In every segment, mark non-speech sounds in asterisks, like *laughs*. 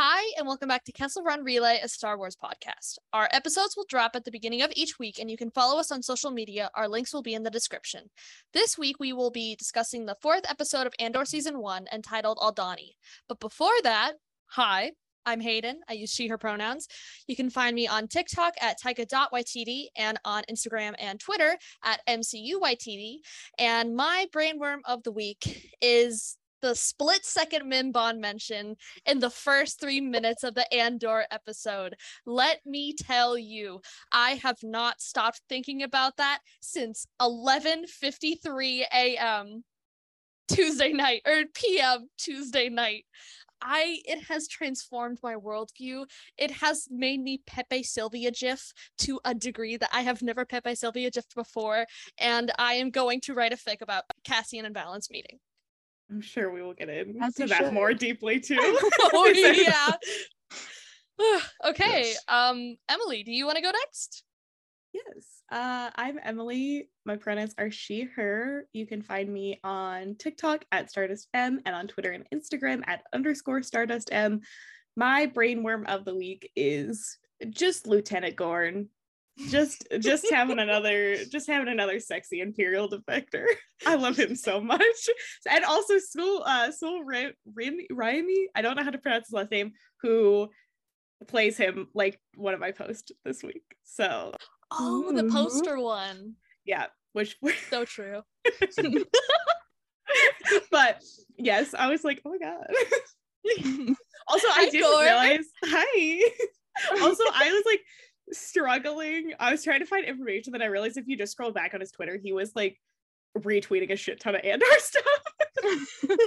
Hi, and welcome back to Kessel Run Relay, a Star Wars podcast. Our episodes will drop at the beginning of each week, and you can follow us on social media. Our links will be in the description. This week, we will be discussing the fourth episode of Andor Season 1 entitled Aldhani. But before that, hi, I'm Hayden. I use she, her pronouns. You can find me on TikTok at taika.ytd and on Instagram and Twitter at MCUYTD. And my brainworm of the week is the split second Mimban mention in the first three minutes of the Andor episode. Let me tell you, I have not stopped thinking about that since 11:53 a.m. Tuesday night or p.m. Tuesday night. I it has transformed my worldview. It has made me Pepe Sylvia GIF to a degree that I have never Pepe Sylvia GIF before, and I am going to write a fic about Cassian and Valance meeting. I'm sure we will get into As that should. more deeply too. *laughs* *laughs* oh yeah. *sighs* okay. Yes. Um, Emily, do you want to go next? Yes. Uh, I'm Emily. My pronouns are she, her. You can find me on TikTok at Stardust M and on Twitter and Instagram at underscore Stardust M. My brainworm of the week is just Lieutenant Gorn. Just just having *laughs* another just having another sexy imperial defector. I love him so much. And also Sul uh Sul Ra- Raimi Raimi, I don't know how to pronounce his last name, who plays him like one of my posts this week. So Oh, the Mhm. poster one. yeah which *laughs* So true. *laughs* but yes i was like oh my god also i Hi, didn't realize hi also i was like struggling. I was trying to find information that i realized if you just scroll back on his twitter he was like retweeting a shit ton of andor *laughs* stuff. *laughs*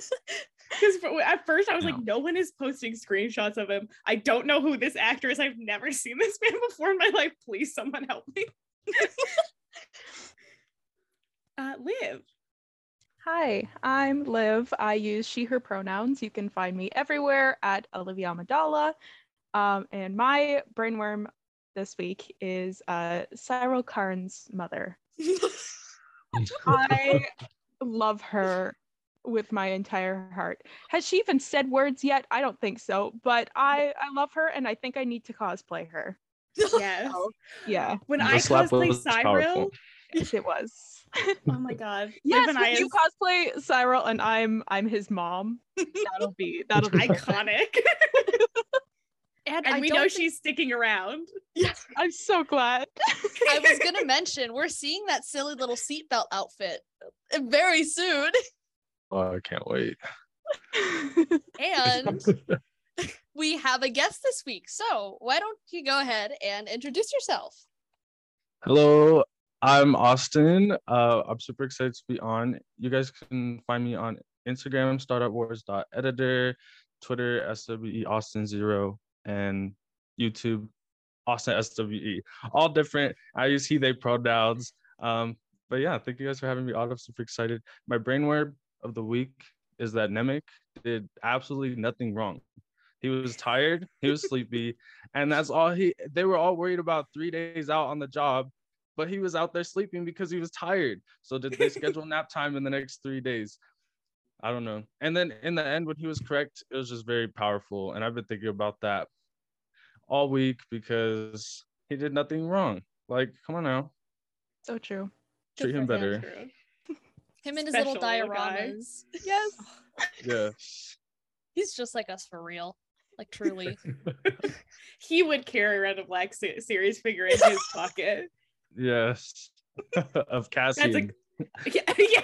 Because at first i was like no. One is posting screenshots of him. I don't know who this actor is i've never seen this man before in my life. Please someone help me. *laughs* Uh live Hi, I'm Liv. I use she, her pronouns. You can find me everywhere at Olivia Madala. Um, and my brainworm this week is uh, Syril Karn's mother. *laughs* I love her with my entire heart. Has she even said words yet? I don't think so, but I, I love her and I think I need to cosplay her. yes So, yeah, when The i cosplay syril powerful. it was. oh my god Yes, Liv when you is cosplay Cyril and I'm I'm his mom. That'll be that'll be iconic *laughs* And, and we know think- she's sticking around I'm so glad. I was gonna mention we're seeing that silly little seatbelt outfit very soon. Oh, I can't wait. And *laughs* we have a guest this week. So why don't you go ahead and introduce yourself? Hello, I'm Austin. Uh, I'm super excited to be on. You guys can find me on Instagram, star.wars.editor, Twitter, SWE Austin Zero, and YouTube, Austin SWE. All different. I use he, they pronouns. Um, but yeah, thank you guys for having me on. I'm super excited. My brainword of the week is that Nemik did absolutely nothing wrong. He was tired, he was sleepy, *laughs* and that's all he they were all worried about three days out on the job, but he was out there sleeping because he was tired. So did they *laughs* schedule nap time in the next three days? I don't know. And then in the end, when he was correct, it was just very powerful. And I've been thinking about that all week because he did nothing wrong. Like, come on now, so true. treat him better. true. Him and his Special little little guy. dioramas. Yes. *laughs* Yeah. He's just like us for real. Like truly. *laughs* he would carry around a black Se- series figure in his *laughs* pocket yes. of Cassian. yeah, yeah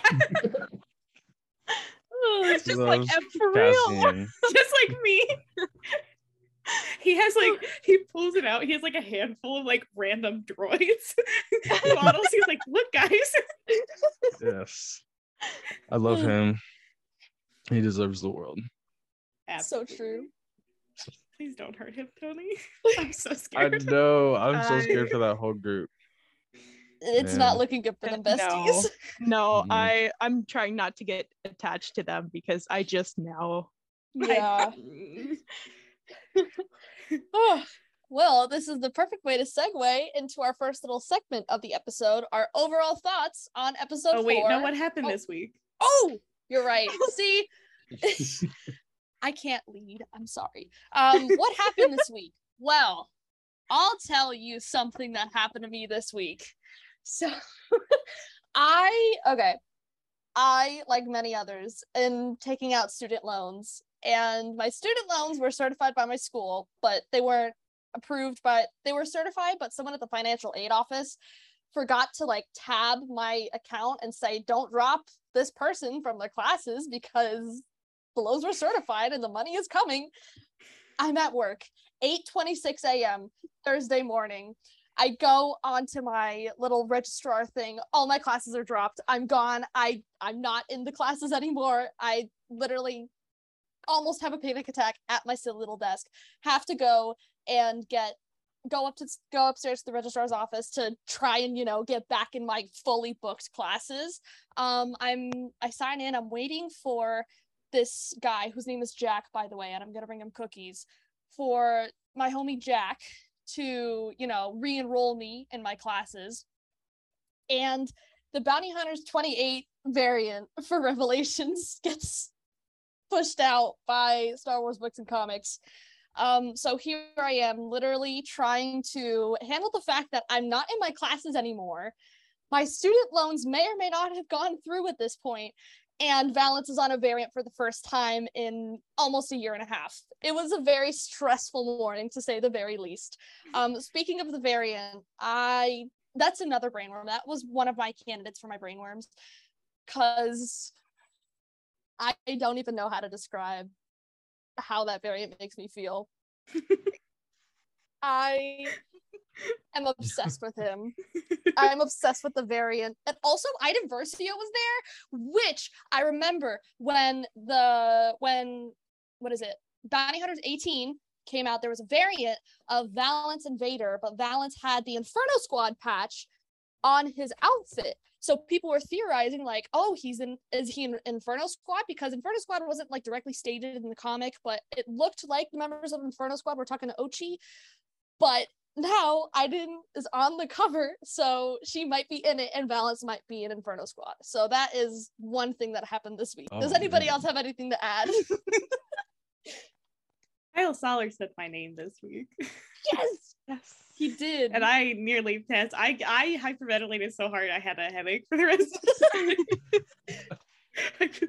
*laughs* it's just like Loves "Em, for real. *laughs* Just like me *laughs* he has like he pulls it out he has like a handful of like random droids models he's like look guys yes. I love him. He deserves the world. So true. please don't hurt him tony i'm so scared. I know. I'm so scared for that whole group. It's Yeah. not looking good for them No. besties. *laughs* No, Mhm. I I'm trying not to get attached to them because I just know. *laughs* Yeah. *laughs* Oh, well, this is the perfect way to segue into our first little segment of the episode, our overall thoughts on episode oh wait four. no what happened Oh. this week Oh, you're right. See, I can't lead. I'm sorry. Um, what happened this week? Well, I'll tell you something that happened to me this week. So, *laughs* I okay. I, like many others, am taking out student loans, and my student loans were certified by my school, but they weren't approved. But they were certified, but someone at the financial aid office forgot to like tab my account and say, "Don't drop this person from their classes because the loans were certified and the money is coming." I'm at work, 8:26 a.m. Thursday morning. I go onto my little registrar thing. All my classes are dropped. I'm gone. I I'm not in the classes *laughs* anymore. I literally almost have a panic attack at my silly little desk. Have to go and get go up to go upstairs to the registrar's office to try and you know get back in my fully booked classes. Um I'm I sign in. I'm waiting for this guy whose name is Jack by the way and I'm to bring him cookies for my homie Jack to, you know, re enroll me in my classes. And the Bounty Hunters 28 variant *laughs* for Revelations gets pushed out by Star Wars books and comics. Um, so here I am, literally trying to handle the fact that I'm not in my classes anymore. My student loans may or may not have gone through at this point, and Valance is on a variant for the first time in almost a year and a half. It was a very stressful morning to say the very least. Um, speaking of the variant, I that's another brainworm. That was one of my candidates for my brainworms because I don't even know how to describe how that variant makes me feel. *laughs* I am *laughs* obsessed with him. I'm obsessed with the variant. And also Iden Versio was there, which I remember when the when what is it? Bounty Hunters 18 came out, there was a variant of Valance and Vader, but Valance had the Inferno Squad patch on his outfit. So people were theorizing, like, oh, he's in is he in Inferno Squad? Because Inferno Squad wasn't like directly stated in the comic, but it looked like the members of Inferno Squad were talking to Ochi. But now Iden is on the cover, so she might be in it, and Valance might be in Inferno Squad. So that is one thing that happened this week. Oh, Does anybody man. else have anything to add? *laughs* Kyle Soller said my name this week. yes, *laughs* Yes. he did. and I nearly passed. I I hyperventilated so hard I had a headache for the rest of the day. *laughs* I just,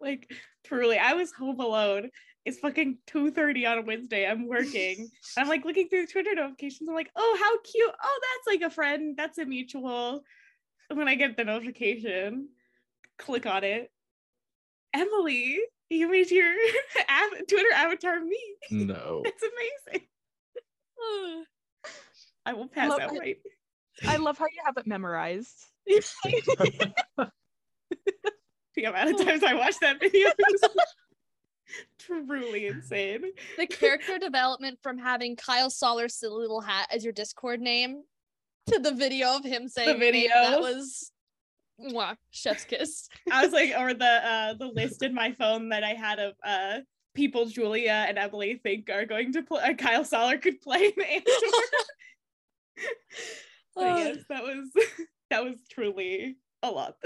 like truly, I was home alone. It's fucking 2:30 on a Wednesday. I'm working. *laughs* I'm like looking through Twitter notifications. I'm like, oh, how cute. Oh, that's like a friend. That's a mutual. And when I get the notification, click on it. Emily, you made your *laughs* av- Twitter avatar me. No. *laughs* It's amazing. *sighs* I will pass Love out right. I love how you have it memorized. The amount of times I watched that video is truly insane. the character development from having Kyle Soller's silly little hat as your Discord name to the video of him saying name, video. that was mwah, chef's kiss. I was like, or the uh the list in my phone that I had of uh people Julia and Emily think are going to play uh, Kyle Soller could play in Andor. *laughs* Yes, that was *laughs* that was truly a lot.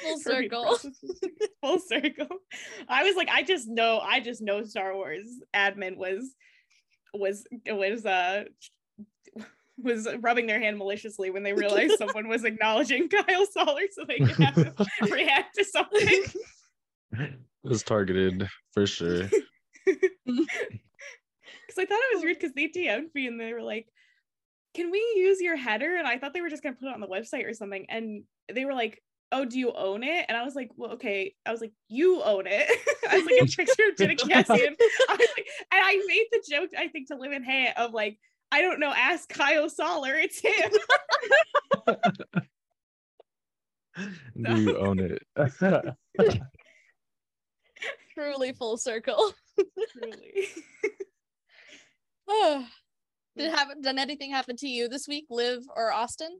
Full for me to circle. process this week. Full circle. I was like, I just know, I just know Star Wars admin was was was uh was rubbing their hand maliciously when they realized *laughs* someone was acknowledging Kyle Soller so they could have him *laughs* react to something. It was targeted for sure. *laughs* Because I thought it was weird because they DM'd me and they were like, Can we use your header? And I thought they were just gonna put it on the website or something. And they were like, Oh, do you own it? And I was like, Well, okay. I was like, You own it. *laughs* I was like a *laughs* picture of Jenna Cassian. I was like, and I made the joke, I think, to Liv and Hay of like, I don't know, ask Kyle Soller, it's him. *laughs* Do you own it? Truly full circle. Truly. oh. *sighs* Did have done anything happen to you this week, Liv or Austin?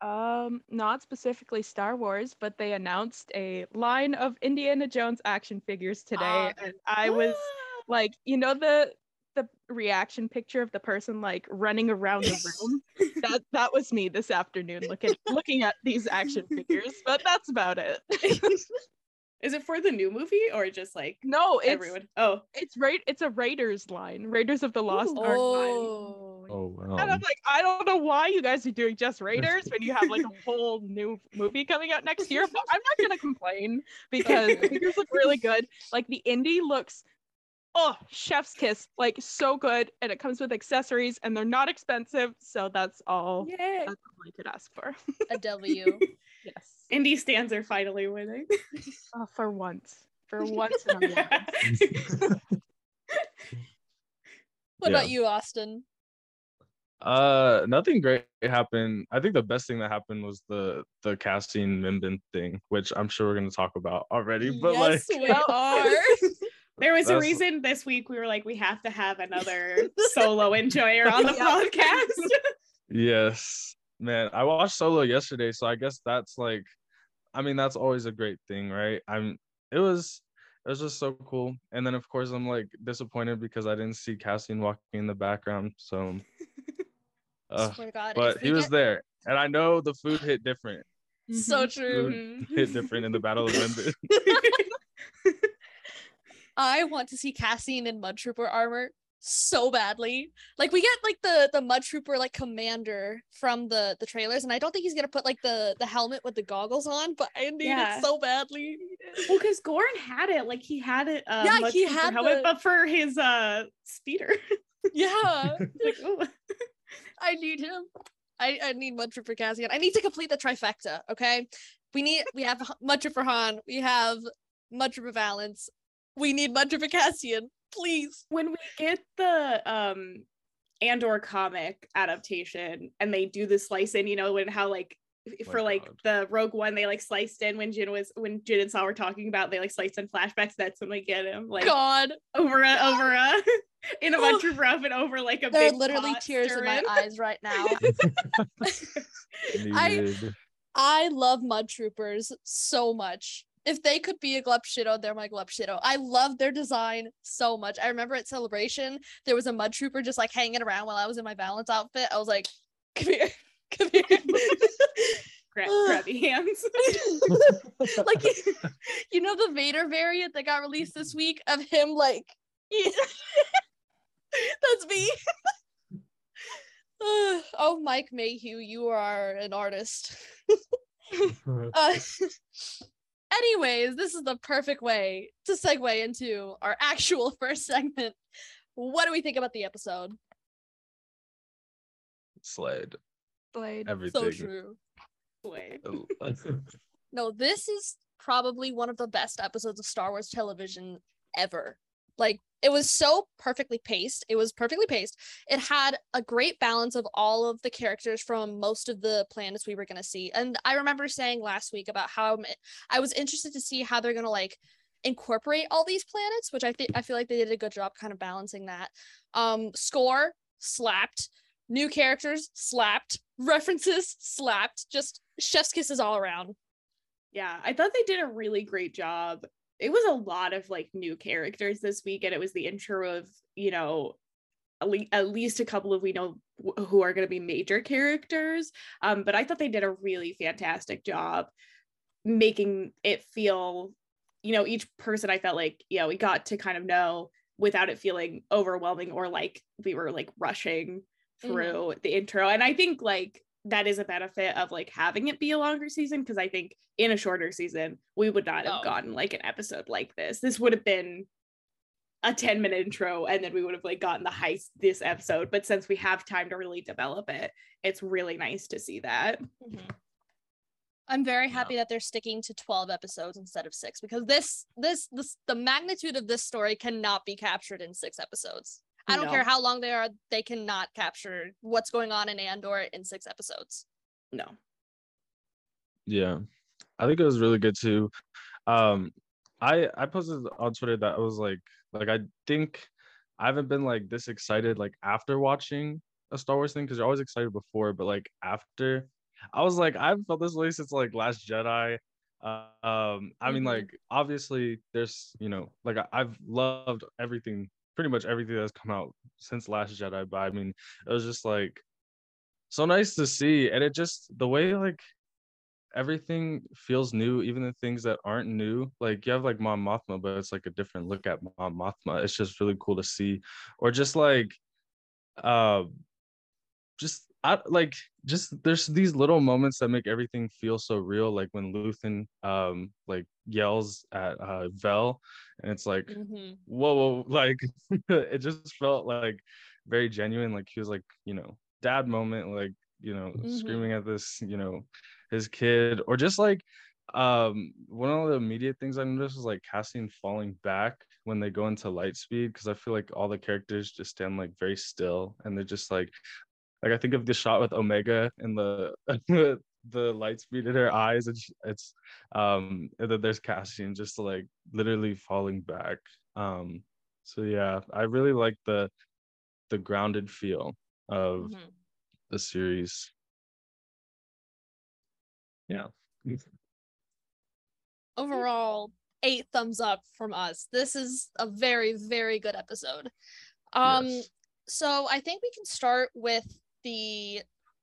Um, not specifically Star Wars, but they announced a line of Indiana Jones action figures today, Ah. and I was like, you know the the reaction picture of the person like running around the room. *laughs* that that was me this afternoon looking looking at these action figures, but that's about it. *laughs* Is it for the new movie or just like No, it's everyone? Oh, it's right. It's a Raiders line. Raiders of the Lost Ark line. Oh, Oh wow. And I'm um, like, I don't know why you guys are doing just *laughs* Raiders when you have like a whole new movie coming out next year. But I'm not gonna complain because Raiders look really good. Like the indie looks, oh, chef's kiss, like so good, and it comes with accessories and they're not expensive. So that's all. yay! That's all I could ask for. a W. *laughs* yes. Indie stands are finally winning. *laughs* Oh, for once. For once in our lives. What Yeah. about you, Austin? Uh, nothing great happened. I think the best thing that happened was the the casting Mimban thing, which I'm sure we're gonna talk about already. But yes, like, we are. *laughs* There was a reason this week we were like, we have to have another *laughs* solo enjoyer on the *laughs* podcast. yes, man. I watched Solo yesterday, so I guess that's like, I mean, that's always a great thing, right? I'm. It was. It was just so cool. And then of course I'm like disappointed because I didn't see Cassian walking in the background. So. Uh, Swear to God, but he we was get- there, and I know the food hit different. So Mhm. true. Hit different in the Battle of Mimban. *laughs* *laughs* I want to see Cassian in Mud Trooper armor so badly. Like we get like the the Mud Trooper like commander from the the trailers, and I don't think he's gonna put like the the helmet with the goggles on, but I need Yeah. it so badly. well, because Goran had it, like he had it. Uh, Yeah, much he for had helmet, the- but for his uh speeder. Yeah, *laughs* like, oh. I need him. I, I need Mud for Cassian. I need to complete the trifecta. Okay, we need we have H- Mud Trooper Han. We have Mud Trooper Valance. We need Mud Trooper Cassian. Please. when we get the um Andor comic adaptation and they do the slice in, you know, when how like f- My for like God. the Rogue One, they like sliced in when Jyn was when Jyn and Saw were talking about they like sliced in flashbacks. That's when we get him like God, over a over a in a bunch of rough and over like a there are literally pot tears in my eyes right now. *laughs* I- I love Mud Troopers so much. If they could be a Glepshido, they're my Glepshido. I love their design so much. I remember at Celebration, there was a Mud Trooper just like hanging around while I was in my Valance outfit. I was like, come here, come here. *laughs* Gra- *laughs* grabby hands. like, you, you know, the Vader variant that got released this week of him, like, *laughs* that's me. *sighs* oh, Mike Mayhew, you are an artist. *laughs* Uh, *laughs* anyways, this is the perfect way to segue into our actual first segment. What do we think about the episode? Sled. Blade. Everything. So true. Wait. No, this is probably one of the best episodes of Star Wars television ever. Like it was so perfectly paced. It was perfectly paced. It had a great balance of all of the characters from most of the planets we were going to see. And I remember saying last week about how I was interested to see how they're going to like incorporate all these planets, which I think I feel like they did a good job kind of balancing that. Um score slapped, new characters slapped, references slapped, just chef's kisses all around. Yeah, I thought they did a really great job. It was a lot of like new characters this week, and it was the intro of, you know, at, le- at least a couple of we know wh- who are going to be major characters. Um, but I thought they did a really fantastic job making it feel, you know, each person I felt like, yeah, we got to kind of know without it feeling overwhelming or like we were like rushing Mhm. through the intro. And I think like that is a benefit of like having it be a longer season because I think in a shorter season we would not have No. gotten like an episode like this. This would have been a 10 minute intro and then we would have like gotten the heist this episode. But since we have time to really develop it, it's really nice to see that. Mm-hmm. I'm very happy that they're sticking to 12 episodes instead of 6 because this this this the magnitude of this story cannot be captured in 6 episodes. I don't No. care how long they are, they cannot capture what's going on in Andor in 6 episodes. No. Yeah, I think it was really good too. Um, I I posted on Twitter that I was like, like I think I haven't been like this excited like after watching a Star Wars thing because you're always excited before, but like after, I was like I've felt this way since like Last Jedi. Uh, um, I mean Mhm. like obviously there's you know like I've loved everything, pretty much everything that's come out since Last Jedi, but I mean it was just like so nice to see, and it just the way like everything feels new, even the things that aren't new. Like you have like Mon Mothma, but it's like a different look at Mon Mothma. It's just really cool to see, or just like, uh, just I, like just there's these little moments that make everything feel so real. Like when Luthen um like yells at uh Vel, and it's like Mhm. whoa, whoa *laughs* like *laughs* it just felt like very genuine. Like he was like you know dad moment, like you know Mhm. screaming at this you know his kid, or just like um one of the immediate things I noticed was like Cassian falling back when they go into light speed because I feel like all the characters just stand like very still and they're just like like I think of the shot with Omega and the *laughs* the light speed in her eyes. It's it's um and then there's Cassian just like literally falling back. Um so yeah, I really like the the grounded feel of Mhm. the series. Yeah. Overall, eight thumbs up from us. This is a very, very good episode. Um, Yes. so I think we can start with the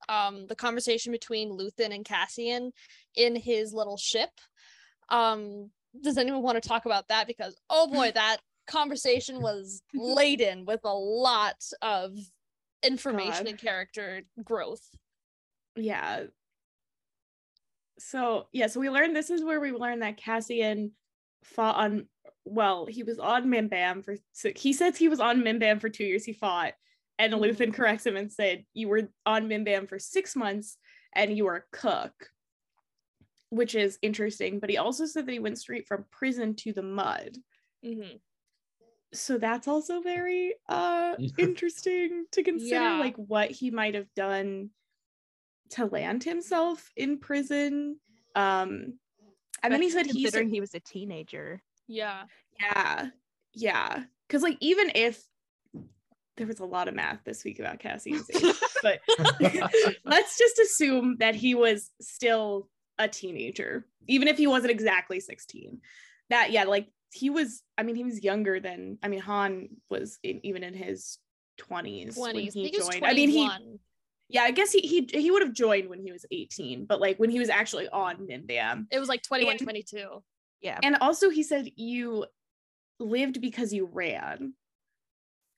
um the conversation between Luthen and Cassian in his little ship. Um, does anyone want to talk about that? Because oh boy, *laughs* that conversation was laden with a lot of information God. and character growth. yeah so yeah so we learned this is where we learned that cassian fought on well he was on mimban for so he says he was on mimban for two years he fought and luthen corrects him and said you were on mimban for six months and you were a cook which is interesting but he also said that he went straight from prison to the mud Mhm. so that's also very uh *laughs* interesting to consider Yeah. like what he might have done to land himself in prison um and then he said he considering said, he was a teenager. Yeah. yeah yeah because like even if there was a lot of math this week about cassian's age *laughs* but *laughs* let's just assume that he was still a teenager even if he wasn't exactly 16 that yeah like he was i mean he was younger than i mean han was in, even in his 20s when 20s. I he joined i mean he 21. yeah i guess he he, he would have joined when he was 18 but like when he was actually on mimban It was like 21, And- 22. Yeah. and also he said you lived because you ran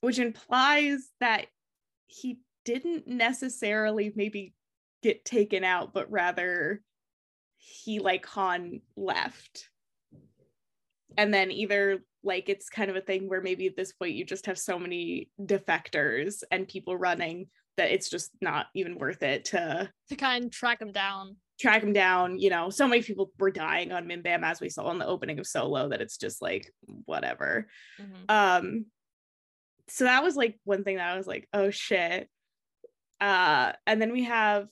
which implies that he didn't necessarily maybe get taken out but rather he like han left and then either like it's kind of a thing where maybe at this point you just have so many defectors and people running that it's just not even worth it to to kind of track him down. track him down. You know, so many people were dying on Mimban as we saw in the opening of Solo that it's just like whatever. Mhm. Um, so that was like one thing that I was like, oh shit. Uh, and then we have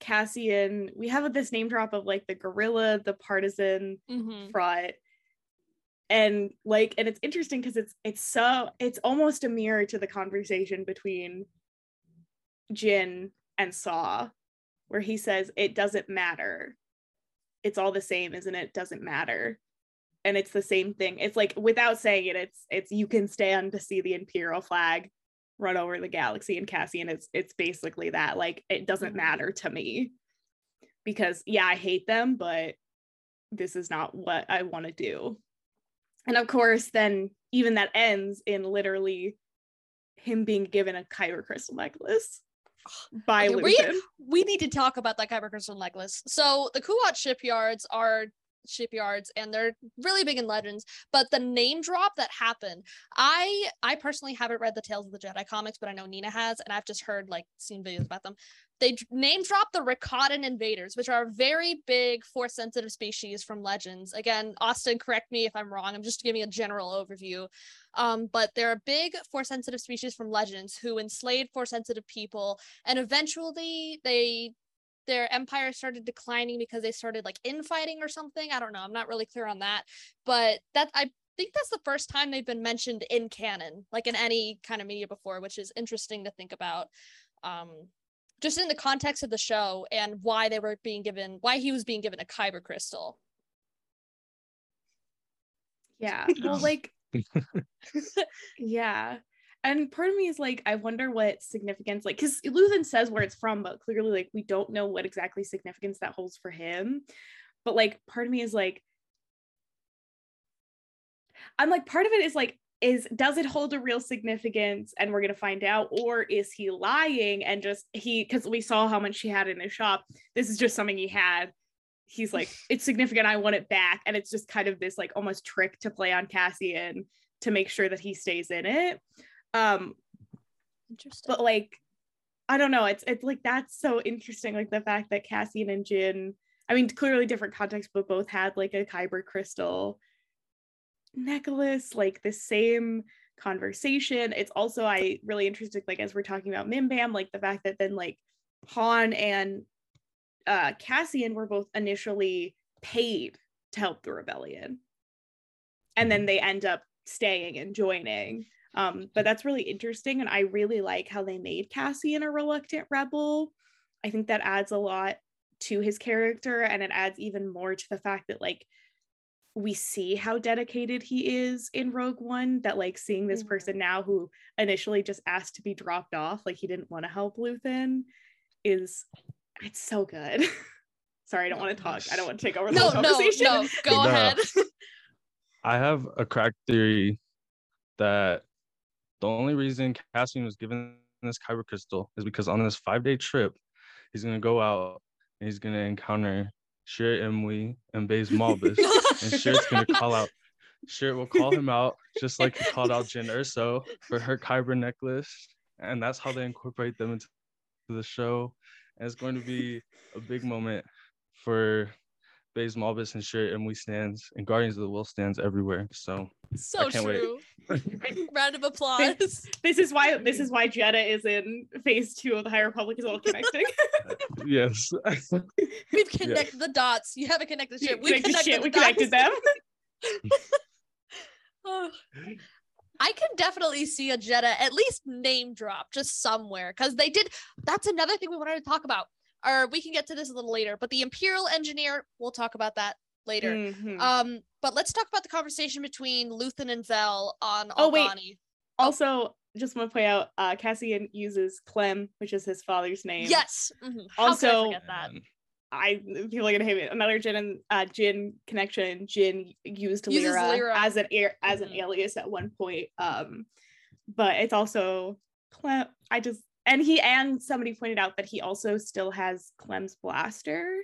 Cassian. We have this name drop of like the gorilla, the partisan Mhm. front and like and it's interesting because it's it's so it's almost a mirror to the conversation between Jyn and Saw where he says it doesn't matter it's all the same isn't it doesn't matter and it's the same thing it's like without saying it it's it's you can stand to see the imperial flag run over the galaxy and Cassian it's it's basically that like it doesn't Mhm. matter to me because yeah I hate them but this is not what I want to do. And of course, then even that ends in literally him being given a kyber crystal necklace *sighs* by Okay, we- we need to talk about that Kyber crystal necklace. So the Kuat shipyards are shipyards and they're really big in legends but the name drop that happened i i personally haven't read the tales of the jedi comics but i know nina has and i've just heard like seen videos about them. They name drop the Rakatan invaders which are a very big force sensitive species from legends. Again austin correct me if i'm wrong i'm just giving a general overview. Um, but they're a big force sensitive species from legends who enslaved force sensitive people and eventually they their empire started declining because they started like infighting or something i don't know i'm not really clear on that but that i think that's the first time they've been mentioned in canon like in any kind of media before which is interesting to think about um just in the context of the show and why they were being given why he was being given a kyber crystal Yeah. *laughs* Well, like, *laughs* *laughs* yeah. And part of me is like, I wonder what significance, like, because Luthen says where it's from, but clearly, like, we don't know what exactly significance that holds for him. But like, part of me is like, I'm like, part of it is like, is does it hold a real significance and we're going to find out or is he lying and just he because we saw how much he had in his shop. This is just something he had. He's like *laughs* it's significant i want it back. And it's just kind of this like almost trick to play on cassian to make sure that he stays in it um Interesting. but like i don't know. It's it's like that's so interesting like the fact that cassian and jyn i mean clearly different context but both had like a kyber crystal necklace like the same conversation. It's also i really interested like as we're talking about mimban like the fact that then like han and uh cassian were both initially paid to help the rebellion. And then they end up staying and joining um but that's really interesting and i really like how they made cassian a reluctant rebel i think that adds a lot to his character and it adds even more to the fact that like we see how dedicated he is in Rogue One. That like seeing this Mhm. person now who initially just asked to be dropped off, like he didn't want to help Luthen, is it's so good. *laughs* Sorry, I don't want to talk. I don't want to take over the no, whole no, no. Go No. ahead. I have a crack theory that the only reason Cassian was given this kyber crystal is because on this five day trip, he's gonna go out and he's gonna encounter Chirrut Îmwe and Baze Malbus. *laughs* and Chirrut's gonna call out Shirt will call him out just like he called out Jyn Erso for her kyber necklace. And that's how they incorporate them into the show. And it's going to be a big moment for Baze Malbus and Chirrut and we stands and Guardians of the Whills stands everywhere. So so can't wait. true. *laughs* Round of applause. *laughs* This is why this is why Jedha is in phase two of the High Republic is all connecting. *laughs* yes. We've connected the dots. You haven't connected shit. We connected connected, shit, the we connected them. Oh. I can definitely see a Jedha at least name drop just somewhere because they did. That's another thing we wanted to talk about. Or we can get to this a little later, but the Imperial Engineer, we'll talk about that later. Mhm. Um, but let's talk about the conversation between Luthen and Vel on Oh, wait. Aldhani. also, just want to point out, uh, Cassian uses Clem, which is his father's name. Yes. mhm. How could I Also- forget that? I people are gonna hate it. Another Jyn and uh, Jyn connection. Jyn used Uses Lyra, Lyra. as an air as an Mhm. alias at one point. Um, but it's also Clem. I just and he and somebody pointed out that he also still has Clem's blaster.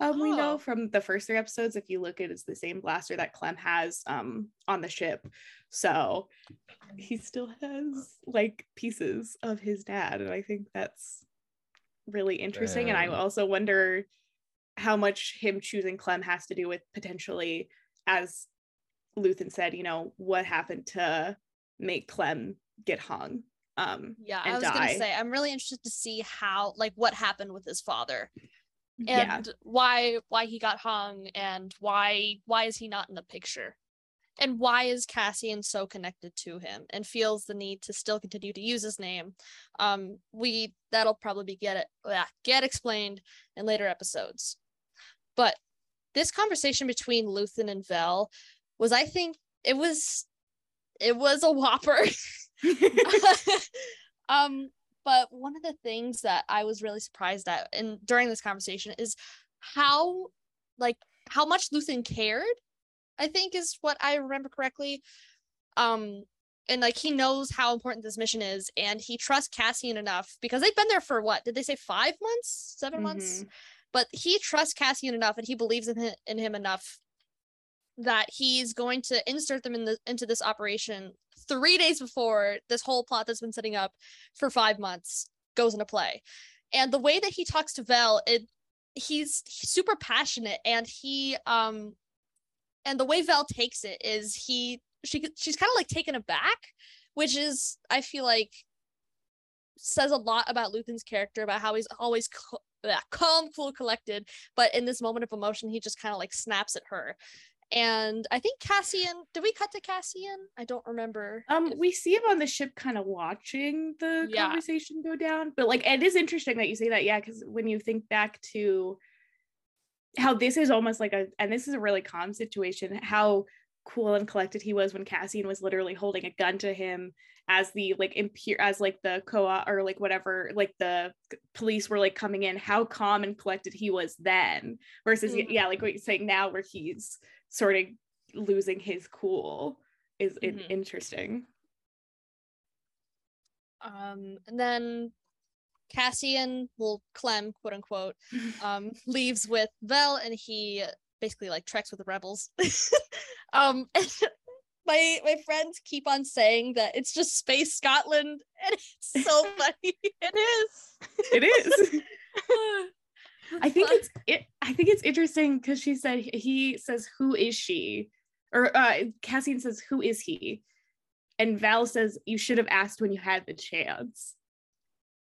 Um, we Oh. know from the first three episodes. If you look at, it, it's the same blaster that Clem has um on the ship. So he still has like pieces of his dad, and I think that's really interesting. And I also wonder how much him choosing Clem has to do with potentially, as Luthen said, you know, what happened to make Clem get hung. Um, Yeah, I was gonna say I'm really interested to see how like what happened with his father and yeah, why why he got hung and why why is he not in the picture? And why is cassian so connected to him and feels the need to still continue to use his name? Um we that'll probably be get it get explained in later episodes. But this conversation between luthen and vel was i think it was it was a whopper *laughs* *laughs* um but one of the things that i was really surprised at and during this conversation is how like how much luthen cared i think is what i remember correctly. Um and like he knows how important this mission is and he trusts cassian enough because they've been there for what? Did they say five months? 7 months? Mhm. but he trusts cassian enough and he believes in him, in him enough that he's going to insert them in the into this operation three days before this whole plot that's been setting up for five months goes into play. And the way that he talks to Vel, it he's, super passionate and he um and the way Vel takes it is he she she's kind of like taken aback, which is I feel like says a lot about Luthen's character about how he's always calm, cool, collected, but in this moment of emotion, he just kind of like snaps at her. And I think Cassian, did we cut to Cassian? I don't remember. Um, if- we see him on the ship kind of watching the Yeah. conversation go down. But like it is interesting that you say that, yeah, because when you think back to how this is almost like a and this is a really calm situation, how cool and collected he was when Cassian was literally holding a gun to him as the like impure as like the co-op or like whatever like the police were like coming in how calm and collected he was then versus Mhm. yeah like what you're saying now where he's sort of losing his cool is Mhm. interesting Um, and then Cassian, well, Clem, quote unquote, *laughs* um, leaves with Vel, and he basically like treks with the rebels. *laughs* um, and *laughs* my my friends keep on saying that it's just space Scotland, and it's so funny. It is. it is I think it's *laughs* it. I think it's interesting because she said he says, "Who is she?" Or uh, Cassian says, "Who is he?" And Val says, "You should have asked when you had the chance."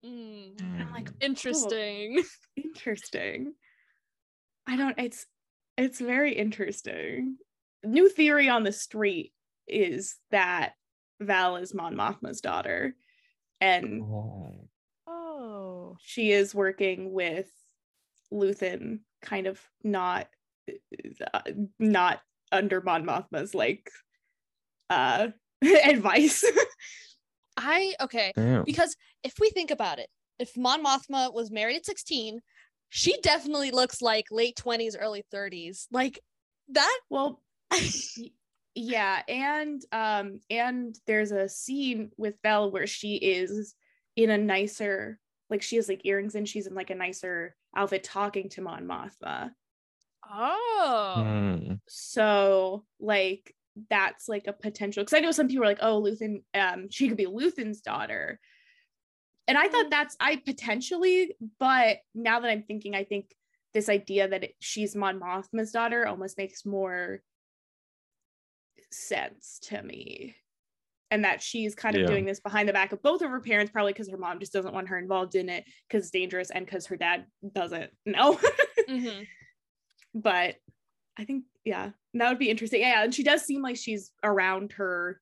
Mm, I'm like, interesting. *laughs* interesting. I don't. It's it's very interesting. New theory on the street is that Val is Mon Mothma's daughter, and Oh. Oh. she is working with Luthen, kind of not uh, not under Mon Mothma's like uh *laughs* advice. I okay Damn. because if we think about it, if Mon Mothma was married at sixteen, she definitely looks like late twenties, early thirties. Like that. well, *laughs* yeah, and um and there's a scene with Belle where she is in a nicer like she has like earrings and she's in like a nicer outfit talking to Mon Mothma. Oh. Hmm. so like that's like a potential because i know some people are like oh luthen um she could be luthen's daughter and i thought that's i potentially but now that i'm thinking i think this idea that it, she's mon mothma's daughter almost makes more sense to me and that she's kind of Yeah. doing this behind the back of both of her parents probably because her mom just doesn't want her involved in it because it's dangerous and because her dad doesn't know *laughs* Mhm. but I think yeah, that would be interesting. Yeah, and she does seem like she's around her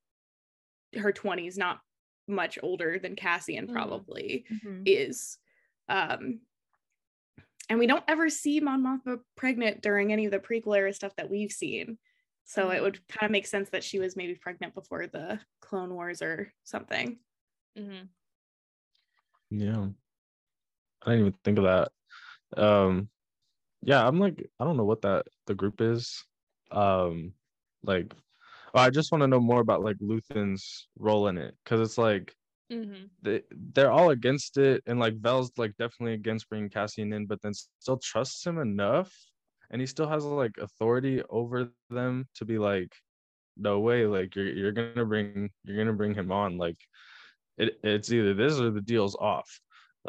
her 20s, not much older than Cassian Mhm. probably Mhm. is. Um and we don't ever see Mon Mothma pregnant during any of the prequel era stuff that we've seen. So it Mhm. would kind of make sense that she was maybe pregnant before the Clone Wars or something. Mhm. Yeah. I didn't even think of that. Um yeah, I'm like, I don't know what that the group is. Um like I just want to know more about like Luthen's role in it. Cause it's like Mhm. they they're all against it and like Vel's like definitely against bringing Cassian in, but then still trusts him enough and he still has like authority over them to be like no way like you're you're going to bring you're going to bring him on like it it's either this or the deal's off.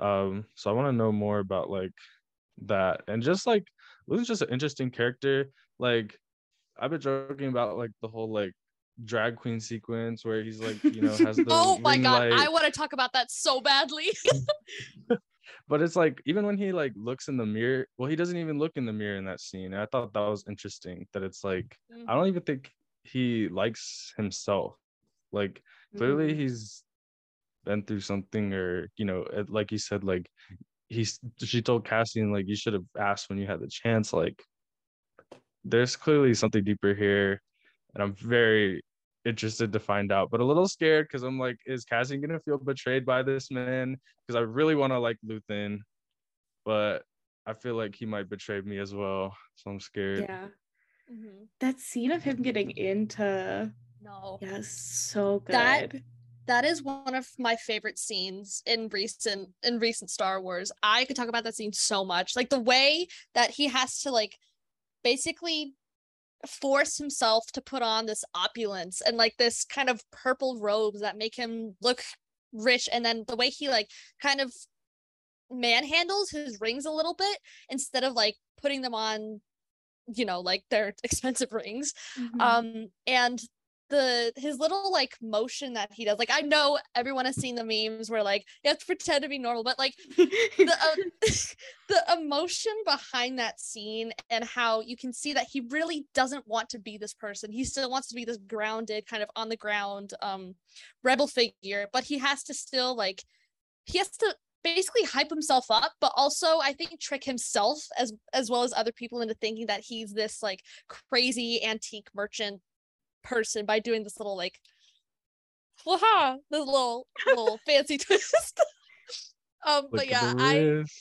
Um so I want to know more about like that and just like Luthen's just an interesting character like I've been joking about like the whole like drag queen sequence where he's like you know has the *laughs* Oh my god, light I want to talk about that so badly. *laughs* *laughs* but it's like even when he like looks in the mirror well he doesn't even look in the mirror in that scene i thought that was interesting that it's like i don't even think he likes himself like clearly Mhm. he's been through something or you know it- like you said like he's she told cassian like you should have asked when you had the chance like there's clearly something deeper here and i'm very interested to find out but a little scared because i'm like is cassian gonna feel betrayed by this man because i really want to like luthen but i feel like he might betray me as well so i'm scared Yeah. Mhm. That scene of him getting into No. yeah, so good. That- that is one of my favorite scenes in recent in recent Star Wars. I could talk about that scene so much. Like the way that he has to like basically force himself to put on this opulence and like this kind of purple robes that make him look rich and then the way he like kind of manhandles his rings a little bit instead of like putting them on you know like their *laughs* expensive rings Mhm. um and the his little like motion that he does like i know everyone has seen the memes where like you have to pretend to be normal but like *laughs* the uh, *laughs* the emotion behind that scene and how you can see that he really doesn't want to be this person. He still wants to be this grounded kind of on the ground um rebel figure but he has to still like he has to basically hype himself up but also i think trick himself as as well as other people into thinking that he's this like crazy antique merchant person by doing this little like waha this little little *laughs* fancy twist *laughs* um Look but yeah i. *laughs*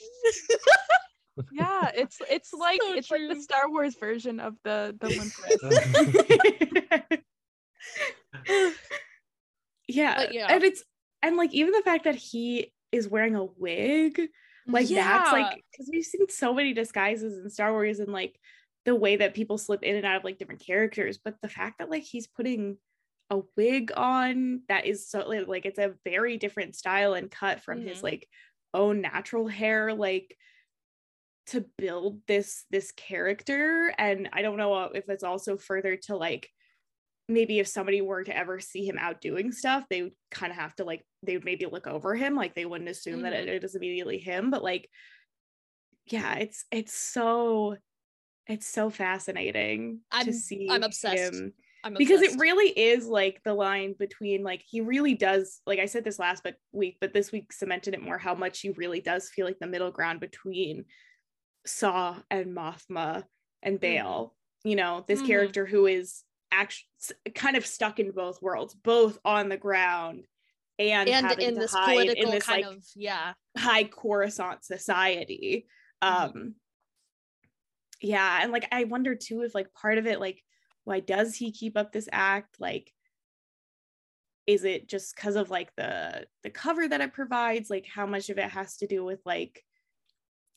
Yeah, it's it's like So it's like the Star Wars version of the the limp yeah. But yeah. And it's and like even the fact that he is wearing a wig, like that's like because we've seen so many disguises in Star Wars and like the way that people slip in and out of like different characters, but the fact that like he's putting a wig on that is so like, it's a very different style and cut from his Mhm. like own natural hair like to build this this character. And i don't know if it's also further to like maybe if somebody were to ever see him out doing stuff they would kind of have to like they would maybe look over him. Like they wouldn't assume that it, it is immediately him but like yeah it's it's so it's so fascinating I'm- to see I'm obsessed. him i'm because it really is like the line between like he really does like i said this last but week but this week cemented it more how much he really does feel like the middle ground between saw and mothma and Bail you know this Mhm. character who is actually kind of stuck in both worlds both on the ground and, and in this political in this kind like of yeah high coruscant society Mhm. um yeah and like i wonder too if like part of it like why does he keep up this act? Like is it just because of like the the cover that it provides? Like how much of it has to do with like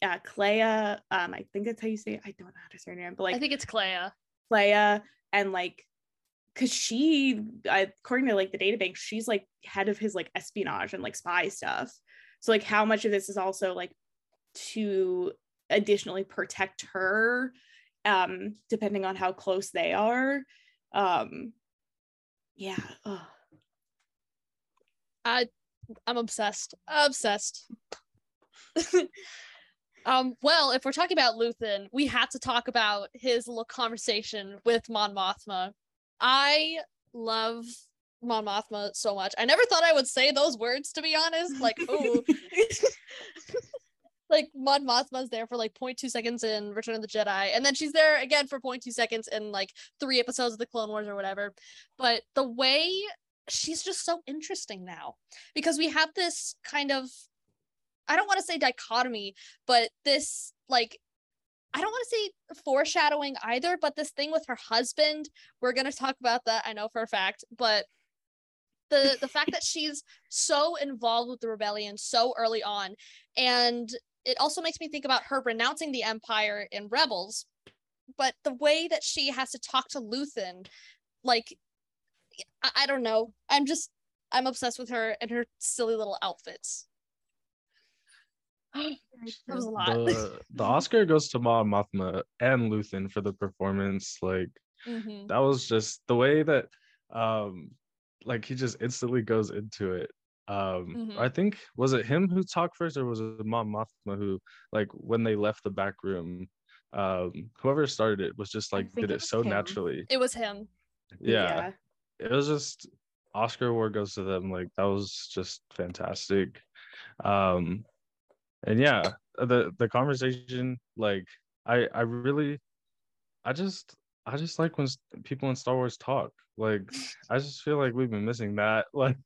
uh Kleya um i think that's how you say it. i don't know how to say her name but like i think it's Kleya. Kleya and like because she uh, according to like the databank she's like head of his like espionage and like spy stuff. So like how much of this is also like to additionally protect her um depending on how close they are um yeah ugh. I I'm obsessed. Obsessed. *laughs* um, well, if we're talking about Luthen, we have to talk about his little conversation with Mon Mothma. I love Mon Mothma so much. I never thought I would say those words to be honest. Like, ooh. *laughs* like Mon Mothma's there for like 0.2 seconds in Return of the Jedi, and then she's there again for 0.2 seconds in like three episodes of the Clone Wars or whatever. But the way she's just so interesting now because we have this kind of I don't want to say dichotomy, but this like I don't want to say foreshadowing either, but this thing with her husband, we're going to talk about that I know for a fact, but the the fact that she's so involved with the rebellion so early on and it also makes me think about her renouncing the empire in rebels but the way that she has to talk to Luthen like I, I don't know i'm just i'm obsessed with her and her silly little outfits *gasps* that was a lot The, the Oscar goes to Mon Mothma and Luthen for the performance. Like Mhm. that was just the way that um like he just instantly goes into it. Um Mhm. I think was it him who talked first or was it mom Mothma who like when they left the back room um whoever started it was just like did it it so him. naturally. it was him Yeah. It was just Oscar award goes to them. Like that was just fantastic. Um and yeah, the the conversation like I I really I just I just like when people in Star Wars talk. Like *laughs* I just feel like we've been missing that. *laughs* Like.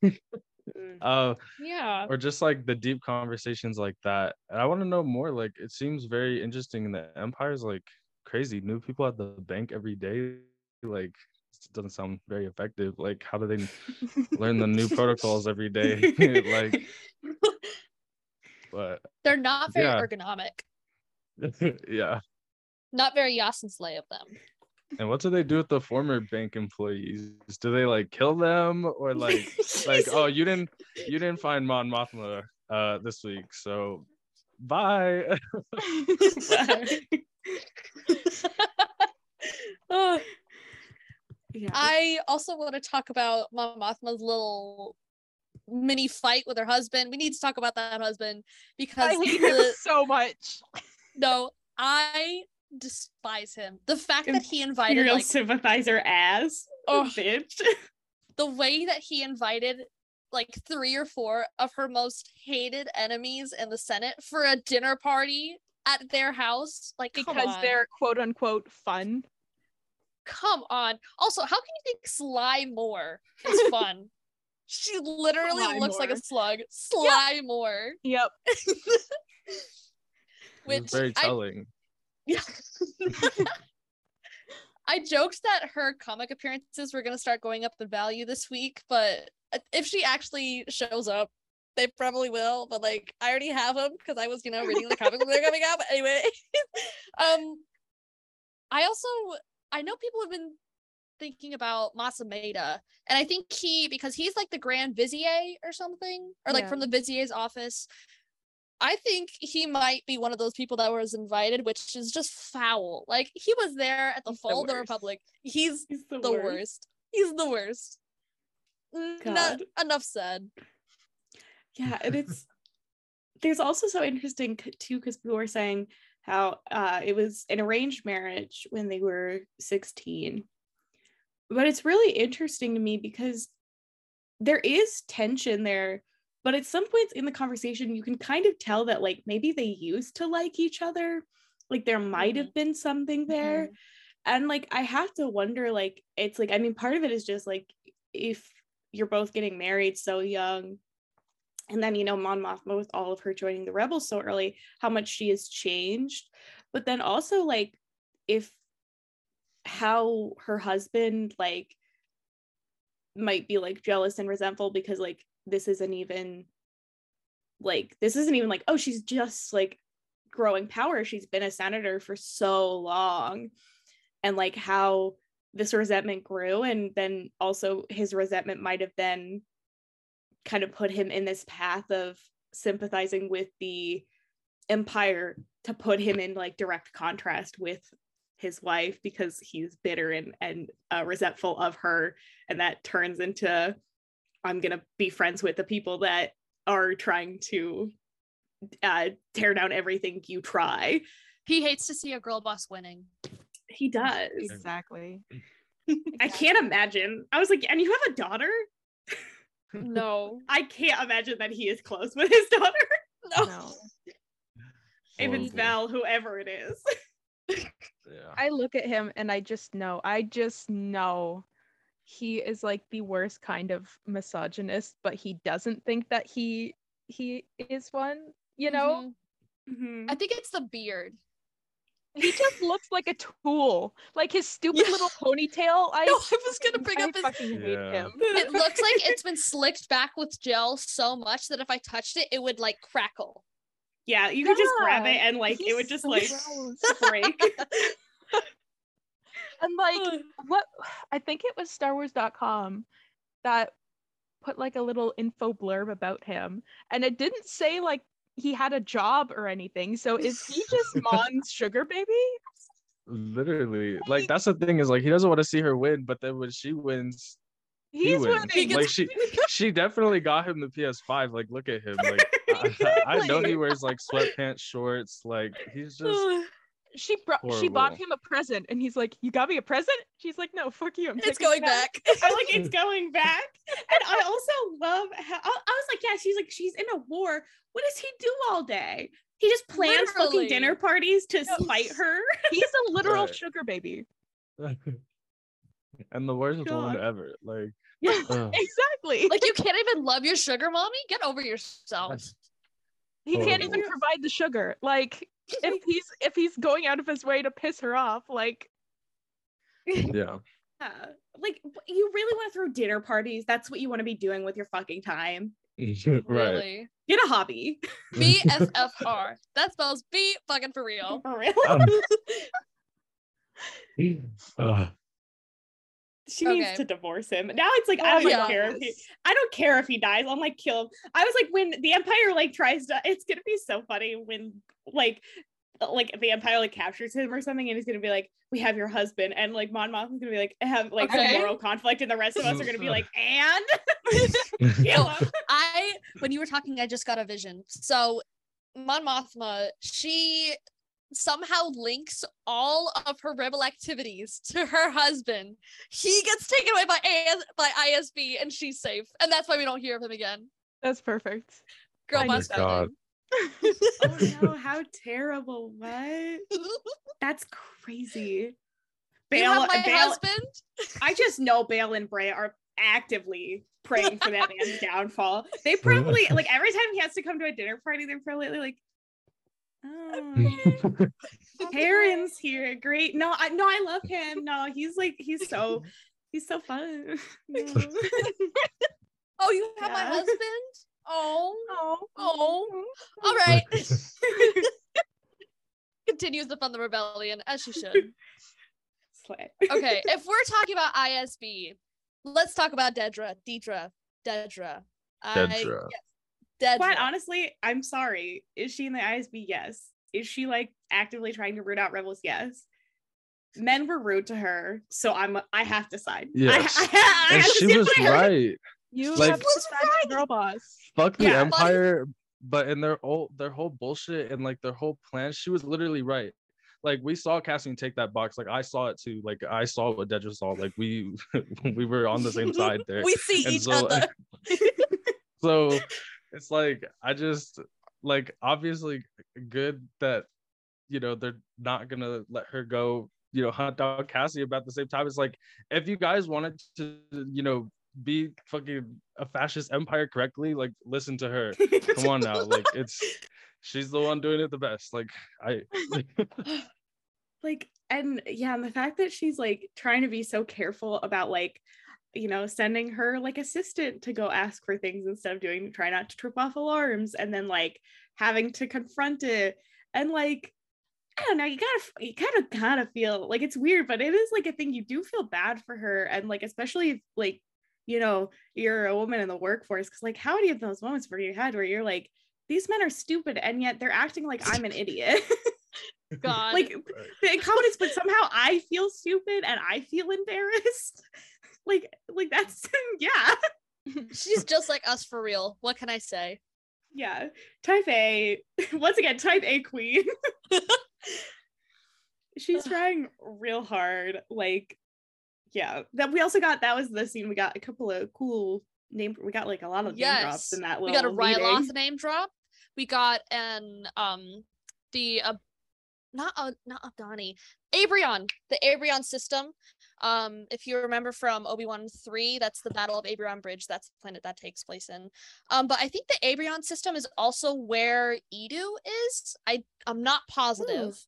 Uh yeah or just like the deep conversations like that. And I want to know more. Like it seems very interesting in the Empire's like crazy. New people at the bank every day. Like it doesn't sound very effective. Like how do they learn the new protocols every day? *laughs* like but they're not very Yeah. ergonomic *laughs* yeah. not very Yasin lay of them And what do they do with the former bank employees? Do they like kill them or like *laughs* like oh you didn't you didn't find Mon Mothma uh this week so bye *laughs* Ugh. *laughs* yeah I also want to talk about Mon Mothma's little mini fight with her husband. We need to talk about that husband because I hate him so much. no, I despise him. The fact that he invited Imperial like sympathizer ass Oh. bitch the way that he invited like three or four of her most hated enemies in the Senate for a dinner party at their house, like Because they're quote unquote fun. come on. Also, how can you think Sly Moore is *laughs* fun? she literally Sly looks like a slug. Sly Moore. Yep. *laughs* Which very I- telling. Yeah. I joked that her comic appearances were gonna start going up in value this week, but if she actually shows up, they probably will. But like, I already have them because I was, you know, reading the comic when they're coming out. But anyway, *laughs* um, I also I know people have been thinking about Mas Amedda, and I think he because he's like the Grand Vizier or something, or like Yeah. from the Vizier's office. I think he might be one of those people that was invited, which is just foul. Like he was there at the He's the fall of the. Republic. He's He's the, the worst. worst. He's the worst. Not enough said. Yeah, and it's *laughs* there's also so interesting too because people were saying how uh, it was an arranged marriage when they were 16, but it's really interesting to me because there is tension there, but at some points in the conversation you can kind of tell that like maybe they used to like each other, like there might mm-hmm. have been something there, mm-hmm. and like I have to wonder like it's like I mean part of it is just like if you're both getting married so young and then you know Mon Mothma with all of her joining the rebels so early how much she has changed. But then also like if how her husband like might be like jealous and resentful because like this isn't even like this isn't even like oh she's just like growing power. She's been a senator for so long. And like how this resentment grew and then also his resentment might have then kind of put him in this path of sympathizing with the empire to put him in like direct contrast with his wife because he's bitter and and uh, resentful of her. And that turns into i'm gonna be friends with the people that are trying to uh, tear down everything you try He hates to see a girl boss winning. he does Exactly. *laughs* i can't imagine i was like and you have a daughter *laughs* No. i can't imagine that he is close with his *laughs* daughter No. No. if it's Horrible. val whoever it is Yeah. I look at him and I just know, I just know he is like the worst kind of misogynist, but he doesn't think that he he is one, you know? Mhm. Mhm. I think it's the beard. He just *laughs* looks like a tool. Like his stupid Yeah. little ponytail. *laughs* I No, I was gonna bring I up his fucking hate Yeah. him. *laughs* it looks like it's been slicked back with gel so much that if I touched it, it would like crackle. yeah you could just grab it and like it would just so like gross. break And like what *sighs* I think it was Star Wars.com that put like a little info blurb about him. And it didn't say like he had a job or anything. So is he just *laughs* Mon's sugar baby? Literally, like that's the thing is like he doesn't want to see her win, but then when she wins, he He's wins. winning. Like she, *laughs* she definitely got him the PS5. Like look at him. Like I, I know he wears like sweatpants, shorts. Like he's just she brought she bought him a present and he's like, You got me a present? She's like, No, fuck you. I'm it's taking it going back. *laughs* I'm like it's *laughs* going back and i also love how I, I was like yeah she's like she's in a war what does he do all day he just plans fucking dinner parties to No. spite her *laughs* He's a literal Right. sugar baby. and the worst God. one ever. Like Yeah, ugh. exactly. Like you can't even love your sugar mommy? Get over yourself. That's- he can't even horrible. provide the sugar. Like *laughs* if he's if he's going out of his way to piss her off, like *laughs* yeah. Yeah. like you really want to throw dinner parties that's what you want to be doing with your fucking time *laughs* right. Really. get a hobby BFFR. That spells B fucking for real. for real Um, ugh. She Okay. needs to divorce him. Now it's like I Oh, don't yeah. care if he I don't care if he dies. I'm like kill him. I was like when the Empire like tries to it's gonna be so funny when like like the Empire like captures him or something and he's gonna be like, We have your husband and like Mon Mothma's gonna be like have like Okay. some moral conflict and the rest of us are gonna be like, *laughs* and *laughs* kill him. I when you were talking, I just got a vision. So Mon Mothma, she somehow links all of her rebel activities to her husband. He gets taken away by AS, by ISB and she's safe. And that's why we don't hear of him again. that's perfect. Girl I need boss that. God. *laughs* oh no, how terrible. What? *laughs* That's crazy. Bail, you have my Bail husband. I just know Bail and Bray are actively praying for that man's *laughs* downfall. They probably like every time he has to come to a dinner party, they're probably like, "Oh, *laughs* Karen's here, great." No, I no, I love him. No, he's like he's so he's so fun. *laughs* No. *laughs* Oh, you have my husband. Oh, Oh, oh. All right. Continues to fund the rebellion as she should. Slay. Okay, if we're talking about ISB, let's talk about Dedra. Deidre. Dedra. I- Dedra. yes, Dedra. Quite honestly, I'm sorry. Is she in the ISB? Yes. Is she like actively trying to root out rebels? Yes. Men were rude to her, so I'm I have to side. I- Yes. I, I, and have she stand was *laughs* right. you Like- have to side with girl boss. Fuck the Yeah. empire, but in their whole their whole bullshit and like their whole plan, she was literally right. Like we saw Cassian take that box. Like I saw it too. Like I saw what Dedra saw. Like we *laughs* we were on the same side there. we see And each so, other. *laughs* so it's like I just like obviously good that you know they're not gonna let her go. You know, hunt down Cassie. about the same time, it's like if you guys wanted to, you know, be fucking a fascist empire correctly, like listen to her. Come on now, like *laughs* it's she's the one doing it the best. Like I, *laughs* like and yeah and the fact that she's like trying to be so careful about like you know sending her like assistant to go ask for things instead of doing try not to trip off alarms and then like having to confront it and like I don't know, you gotta you kind of kind of feel like it's weird, but it is like a thing you do feel bad for her, and like especially if like you know you're a woman in the workforce, because like how many of those moments were you had where you're like these men are stupid and yet they're acting like I'm an idiot. *laughs* God. *laughs* like the comments, but somehow I feel stupid and I feel embarrassed. Like, like that's *laughs* yeah, she's just like us for real. What can I say? yeah. Type A, *laughs* once again, type A queen. *laughs* She's trying real hard. Like, yeah. That we also got that was the scene. We got a couple of cool name. We got like a lot of name drops in that We got a meeting. Ryloth name drop. We got an um the uh, not uh, not Abdani, Abrion, the Abrion system. Um, if you remember from Obi Wan three, that's the Battle of Abrion Bridge. That's the planet that takes place in. Um, but I think the Abrion system is also where Eadu is. I I'm not positive,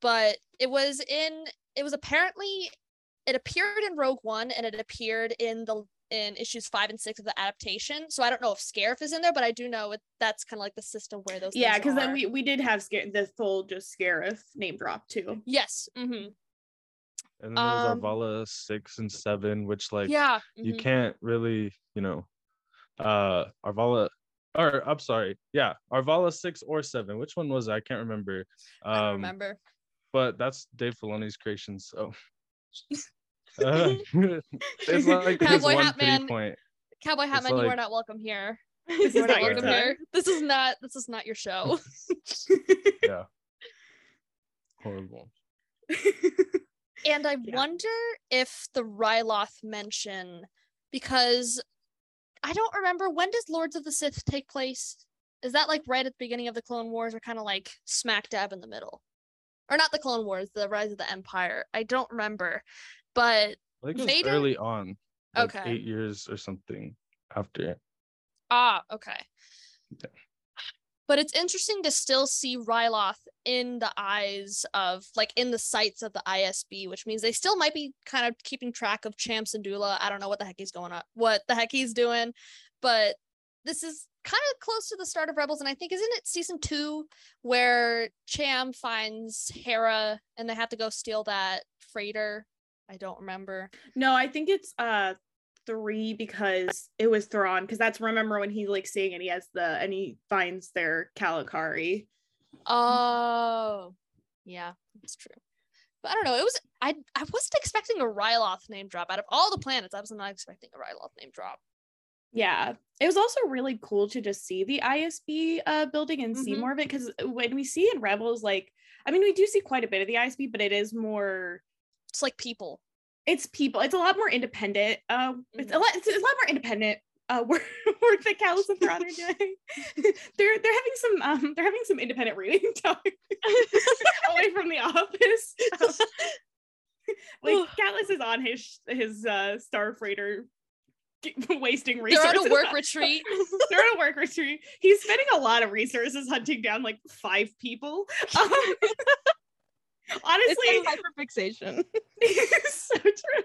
but it was in. It was apparently. It appeared in Rogue One and it appeared in the in issues five and six of the adaptation. So I don't know if Scarif is in there, but I do know it, that's kind of like the system where those. Yeah, because then we we did have scare the full just Scarif name drop too. Yes. hmm and then there was Um, Arvala six and seven, which like yeah. you mhm. can't really, you know, uh Arvala or I'm sorry, yeah, Arvala six or seven. Which one was it? I can't remember. Um I don't remember. but that's Dave Filoni's creation, so *laughs* uh, *laughs* it's like his Cowboy one Hat Man. point. Cowboy it's Hatman, you are not welcome here. *laughs* This is not not your welcome time. here. This is not. This is not your show. Yeah. Horrible. And I Yeah. wonder if the Ryloth mention, because I don't remember when does Lords of the Sith take place? Is that like right at the beginning of the Clone Wars, or kind of like smack dab in the middle, or not the Clone Wars, the Rise of the Empire? I don't remember, but I think it was Vader- early on. Like Okay. Eight years or something after. ah, okay. Yeah. But it's interesting to still see Ryloth in the eyes of, like, in the sights of the ISB, which means they still might be kind of keeping track of Cham Syndulla. I don't know what the heck he's going on, what the heck he's doing, but this is kind of close to the start of Rebels, and I think isn't it season two where Cham finds Hera and they have to go steal that freighter? I don't remember. No, I think it's uh three because it was Thrawn because that's remember when he's like seeing and he has the and he finds their Kalikori. Oh, yeah, it's true. But I don't know. It was I I wasn't expecting a Ryloth name drop out of all the planets. I was not expecting a Ryloth name drop. Yeah. It was also really cool to just see the ISB uh building and see Mhm. more of it because when we see in Rebels, like I mean we do see quite a bit of the ISB, but it is more It's like people. It's people, it's a lot more independent. Um it's a lot it's, it's a lot more independent uh *laughs* work, work that Kallus and Thrawn are *laughs* doing. *laughs* they're they're having some um they're having some independent reading time away from the office. Um, like *sighs* Kallus is on his his uh star freighter wasting resources. They're on a work retreat. They're on a work retreat. He's spending a lot of resources hunting down like five people. Um, honestly, hyperfixation. *laughs* it's so true.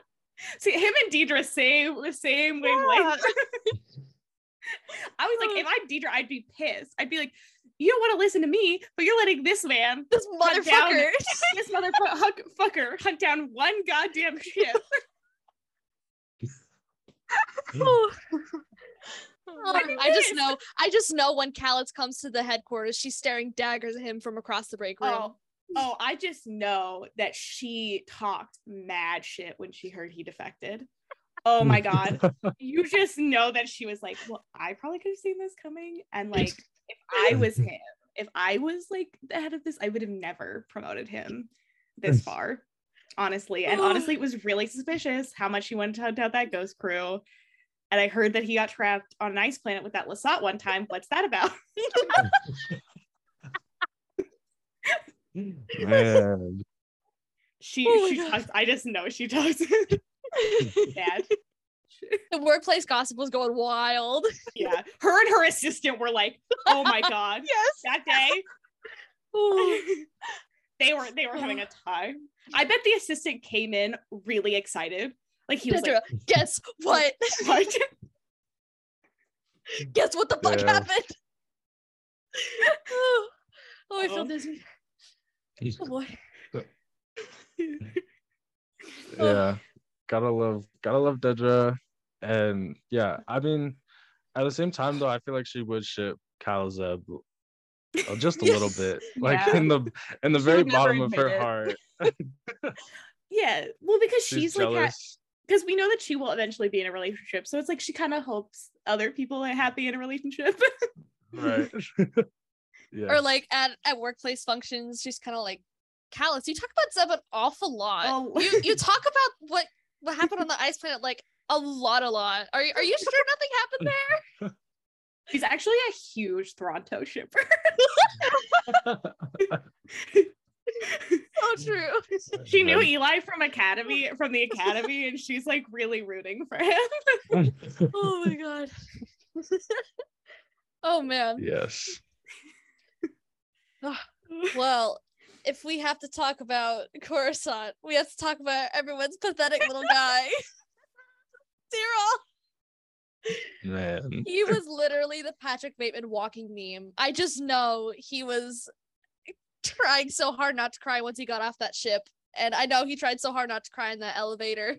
See, him and Deidre same the same wavelength. *laughs* I was like, if I'm Deidre, I'd be pissed. I'd be like, you don't want to listen to me, but you're letting this man, This Hunt down- motherfucker. *laughs* this motherfucker, fucker hunt down one goddamn ship. Oh, I just know. I just know when Kallus comes to the headquarters, she's staring daggers at him from across the break room. Oh, oh, I just know that she talked mad shit when she heard he defected. Oh my god. *laughs* you just know that she was like, Well, I probably could have seen this coming. And like, if I *laughs* was him, if I was like the head of this, I would have never promoted him this far. Honestly. And honestly, it was really suspicious how much he wanted to hunt out that ghost crew. And I heard that he got trapped on an ice planet with that Lasat one time. What's that about? *laughs* Man. She Oh she God. talks, I just know she talks *laughs* bad. the workplace gossip was going wild. Yeah. Her and her assistant were like, oh my *laughs* god. yes. That day oh. *laughs* they were they were having a time. I bet the assistant came in really excited. Like he was Dedra, like, guess what? what? Guess what the fuck Yeah. happened? oh, I Uh-oh. feel dizzy. Oh boy. *laughs* yeah gotta love gotta love dedra and yeah i mean at the same time though i feel like she would ship Kallzeb uh, *laughs* just a little bit like Yeah. in the in the She very bottom of her it. heart *laughs* yeah. Well, because she's, she's, like because we know that she will eventually be in a relationship. So it's like she kind of hopes other people are happy in a relationship. right yeah Or like at, at workplace functions, she's kind of like, Kallus you talk about Zeb an awful lot. Oh. You you *laughs* talk about what what happened on the ice planet like a lot, a lot. Are you are you sure nothing happened *laughs* there? She's actually a huge Thranto shipper. So true. *laughs* she knew Eli from Academy from the Academy, and she's like really rooting for him. oh my god. oh man. yes *sighs* Well, if we have to talk about *laughs* Coruscant, we have to talk about everyone's pathetic little guy. *laughs* Syril. man He was literally the Patrick Bateman walking meme. I just know he was trying so hard not to cry once he got off that ship. And I know he tried so hard not to cry in that elevator.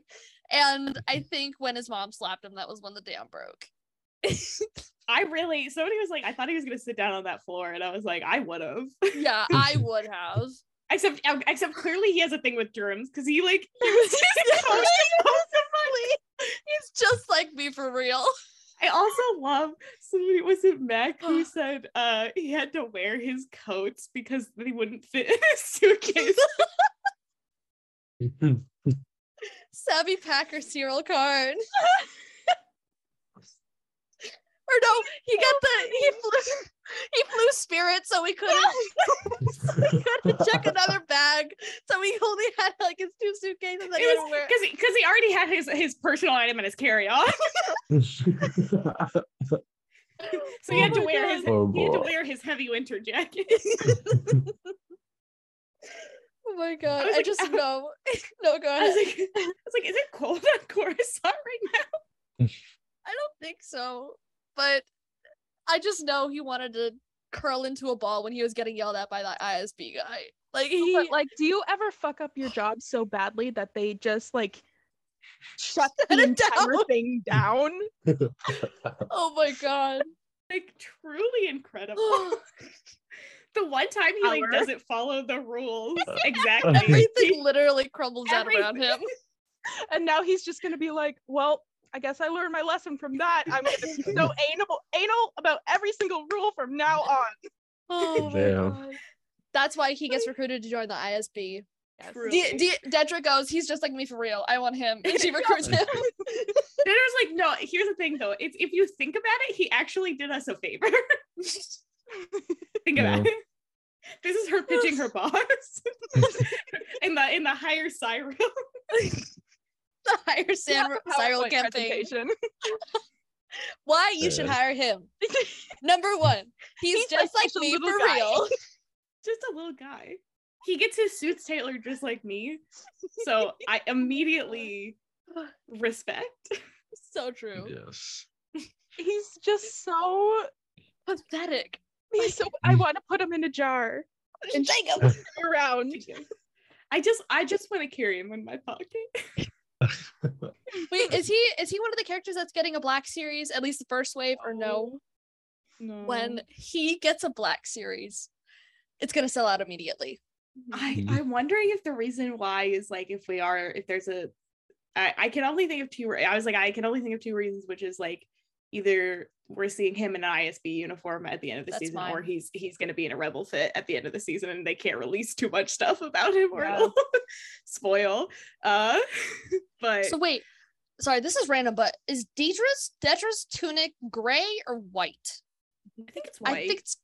And I think when his mom slapped him, that was when the dam broke. *laughs* I really somebody was like, I thought he was gonna sit down on that floor, and I was like, I would have. yeah, *laughs* I would have. Except um, except clearly he has a thing with germs because he like *laughs* he was just so- *laughs* He's just like me for real. I also love somebody was it Mac who said uh he had to wear his coats because they wouldn't fit in his suitcase. Savvy Packer Syril Karn. Or no, he got the oh he flew *laughs* he flew Spirit, so we couldn't *laughs* *laughs* so we couldn't check another bag. So we only had like his two suitcases that It would wear. because because he, already had his his personal item in his carry on, so he Oh had to wear his Oh, he had to oh oh wear his heavy winter jacket. Oh my god! was I, like, just "Ow." know. no, go I was like, I was like, is it cold on Coruscant right now? I don't think so, but I just know he wanted to curl into a ball when he was getting yelled at by that ISB guy. Like he, But like, do you ever fuck up your job so badly that they just like shut the entire down. thing down? *laughs* oh my god. Like truly incredible. *sighs* *laughs* the one time he like Power. doesn't follow the rules *laughs* exactly. Everything literally crumbles down around him. And now he's just gonna be like, well, I guess I learned my lesson from that. I'm gonna be so *laughs* anal, anal about every single rule from now on. Oh my Damn. god. That's why he gets recruited to join the ISB. Truly. D- D- Dedra goes, he's just like me for real. I want him. And she *laughs* recruits him. Then I was like, no, here's the thing though. It's if you think about it, he actually did us a favor. *laughs* think about Yeah. it. This is her pitching her boss in the in the higher side room. *laughs* the hire Sam Syril PowerPoint campaign. *laughs* Why you should hire him. *laughs* Number one, he's, He's just like like me for guy. real. Just a little guy. He gets his suits tailored just like me. So I immediately respect. so true. Yes. He's just so Pathetic. he's so I want to put him in a jar and Take him. around. I just I just want to carry him in my pocket. *laughs* Wait, is he is he one of the characters that's getting a black series, at least the first wave, or no? No. When he gets a black series, it's gonna sell out immediately. I Mhm. I'm wondering if the reason why is like if we are if there's a I, I can only think of two I was like I can only think of two reasons which is like either we're seeing him in an ISB uniform at the end of the That's season or he's he's going to be in a rebel fit at the end of the season and they can't release too much stuff about him or Yeah. it'll *laughs* spoil uh *laughs* but So wait, sorry, this is random, but is Deidre's Dedra's tunic gray or white? I think it's white I think it's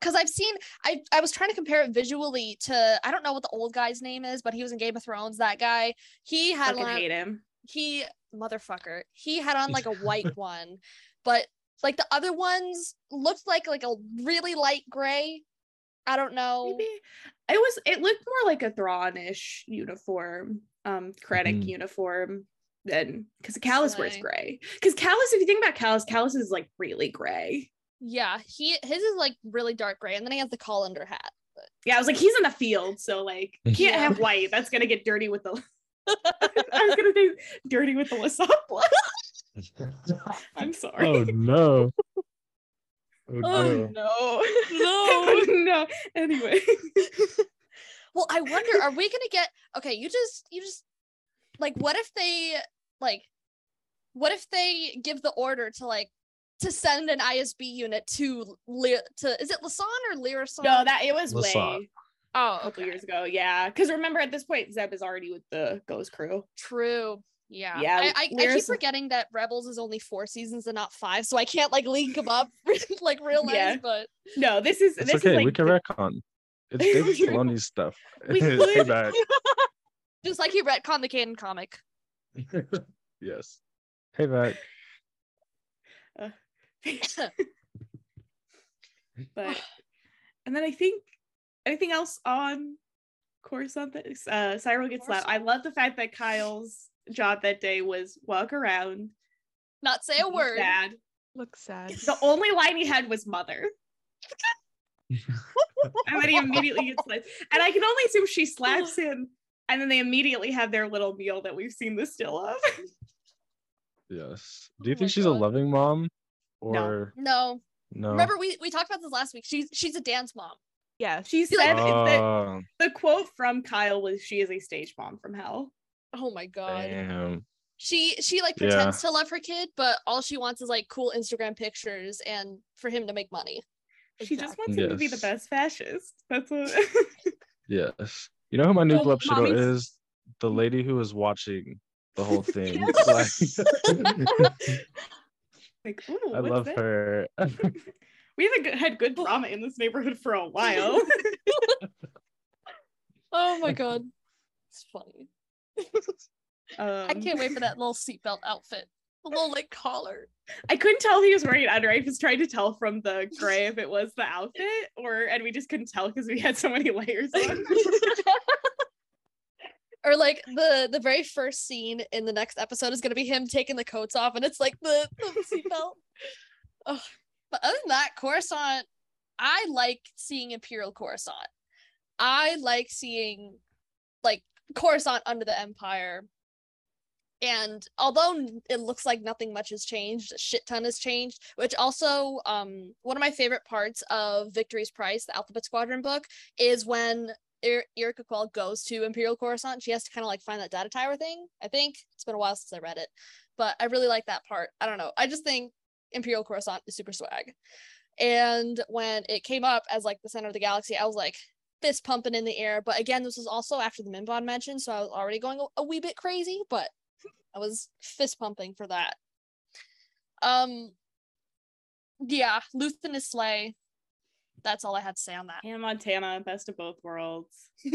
because I've seen I I was trying to compare it visually to I don't know what the old guy's name is, but he was in Game of Thrones. That guy, he had on hate him he motherfucker. He had on like a *laughs* white one, but like the other ones looked like like a really light gray. I don't know. maybe it was it looked more like a Thrawn-ish uniform um Krennic Mhm. uniform than because Kallus wears gray because Kallus if you think about Kallus Kallus is like really gray Yeah, he his is like really dark gray, and then he has the colander hat. Yeah, I was like, he's in the field, so like can't Yeah. have white. That's gonna get dirty with the. I was gonna do dirty with the Lasat blood. *laughs* I'm sorry. oh no. Oh Oh, no. No. No. *laughs* Oh, no. Anyway, well, I wonder, are we gonna get okay? You just you just like what if they like what if they give the order to like to send an ISB unit to Le- to is it Lasan or Lirasan? no, that it was Lasat. Way oh a couple okay. years ago. Yeah, because remember at this point Zeb is already with the Ghost Crew. True. Yeah. Yeah, I, I, I keep Lyris- forgetting that Rebels is only four seasons and not five, so I can't like link them up *laughs* like real nice, Yeah. but No, this is It's this okay. is like we can the- retcon. It's *laughs* David Filoni's stuff. We *laughs* It's could. payback. just like he retconned the canon comic. yes. Payback. Uh, but and then I think anything else on Coruscant that uh Syril gets left. I love the fact that Kyle's job that day was walk around. Not say a word. sad. Looks sad. The only line he had was mother. and then he immediately gets slapped. And I can only assume she slaps *laughs* him and then they immediately have their little meal that we've seen the still of. Yes. Do you Oh think she's a loving mom? No. No. no? Remember we, we talked about this last week. She's she's a dance mom. Yes. She Feel like- said that Oh, the quote from Kyle was she is a stage mom from hell. Oh my god. damn. She she like Yeah. pretends to love her kid, but all she wants is like cool Instagram pictures and for him to make money. She just Exactly. wants him to be the best fascist. That's what *laughs* Yes. You know who my new Well, Glub Shadow is? The lady who was watching the whole *laughs* thing. Like, *laughs* like, ooh, I love that? her. We haven't had good drama in this neighborhood for a while. *laughs* Oh my god. It's funny. um, I can't wait for that little seatbelt outfit. The little like collar. I couldn't tell he was wearing it under. I was trying to tell from the gray if it was the outfit or, and we just couldn't tell because we had so many layers on. *laughs* or like the the very first scene in the next episode is gonna be him taking the coats off and it's like the, the seatbelt. *laughs* Ugh. But other than that, Coruscant, I like seeing Imperial Coruscant. I like seeing like Coruscant under the Empire. And although it looks like nothing much has changed, a shit ton has changed, which also um one of my favorite parts of Victory's Price, the Alphabet Squadron book, is when Yrica Quell goes to Imperial Coruscant. She has to kind of like find that data tower thing. I think it's been a while since I read it, but I really like that part. I don't know. I just think Imperial Coruscant is super swag. And when it came up as like the center of the galaxy, I was like fist pumping in the air. But again, this was also after the Mimban mention, so I was already going a, a wee bit crazy, but I was fist pumping for that. Um, yeah, Luthen is Slay. That's all I had to say on that. Hannah Montana, best of both worlds. *laughs*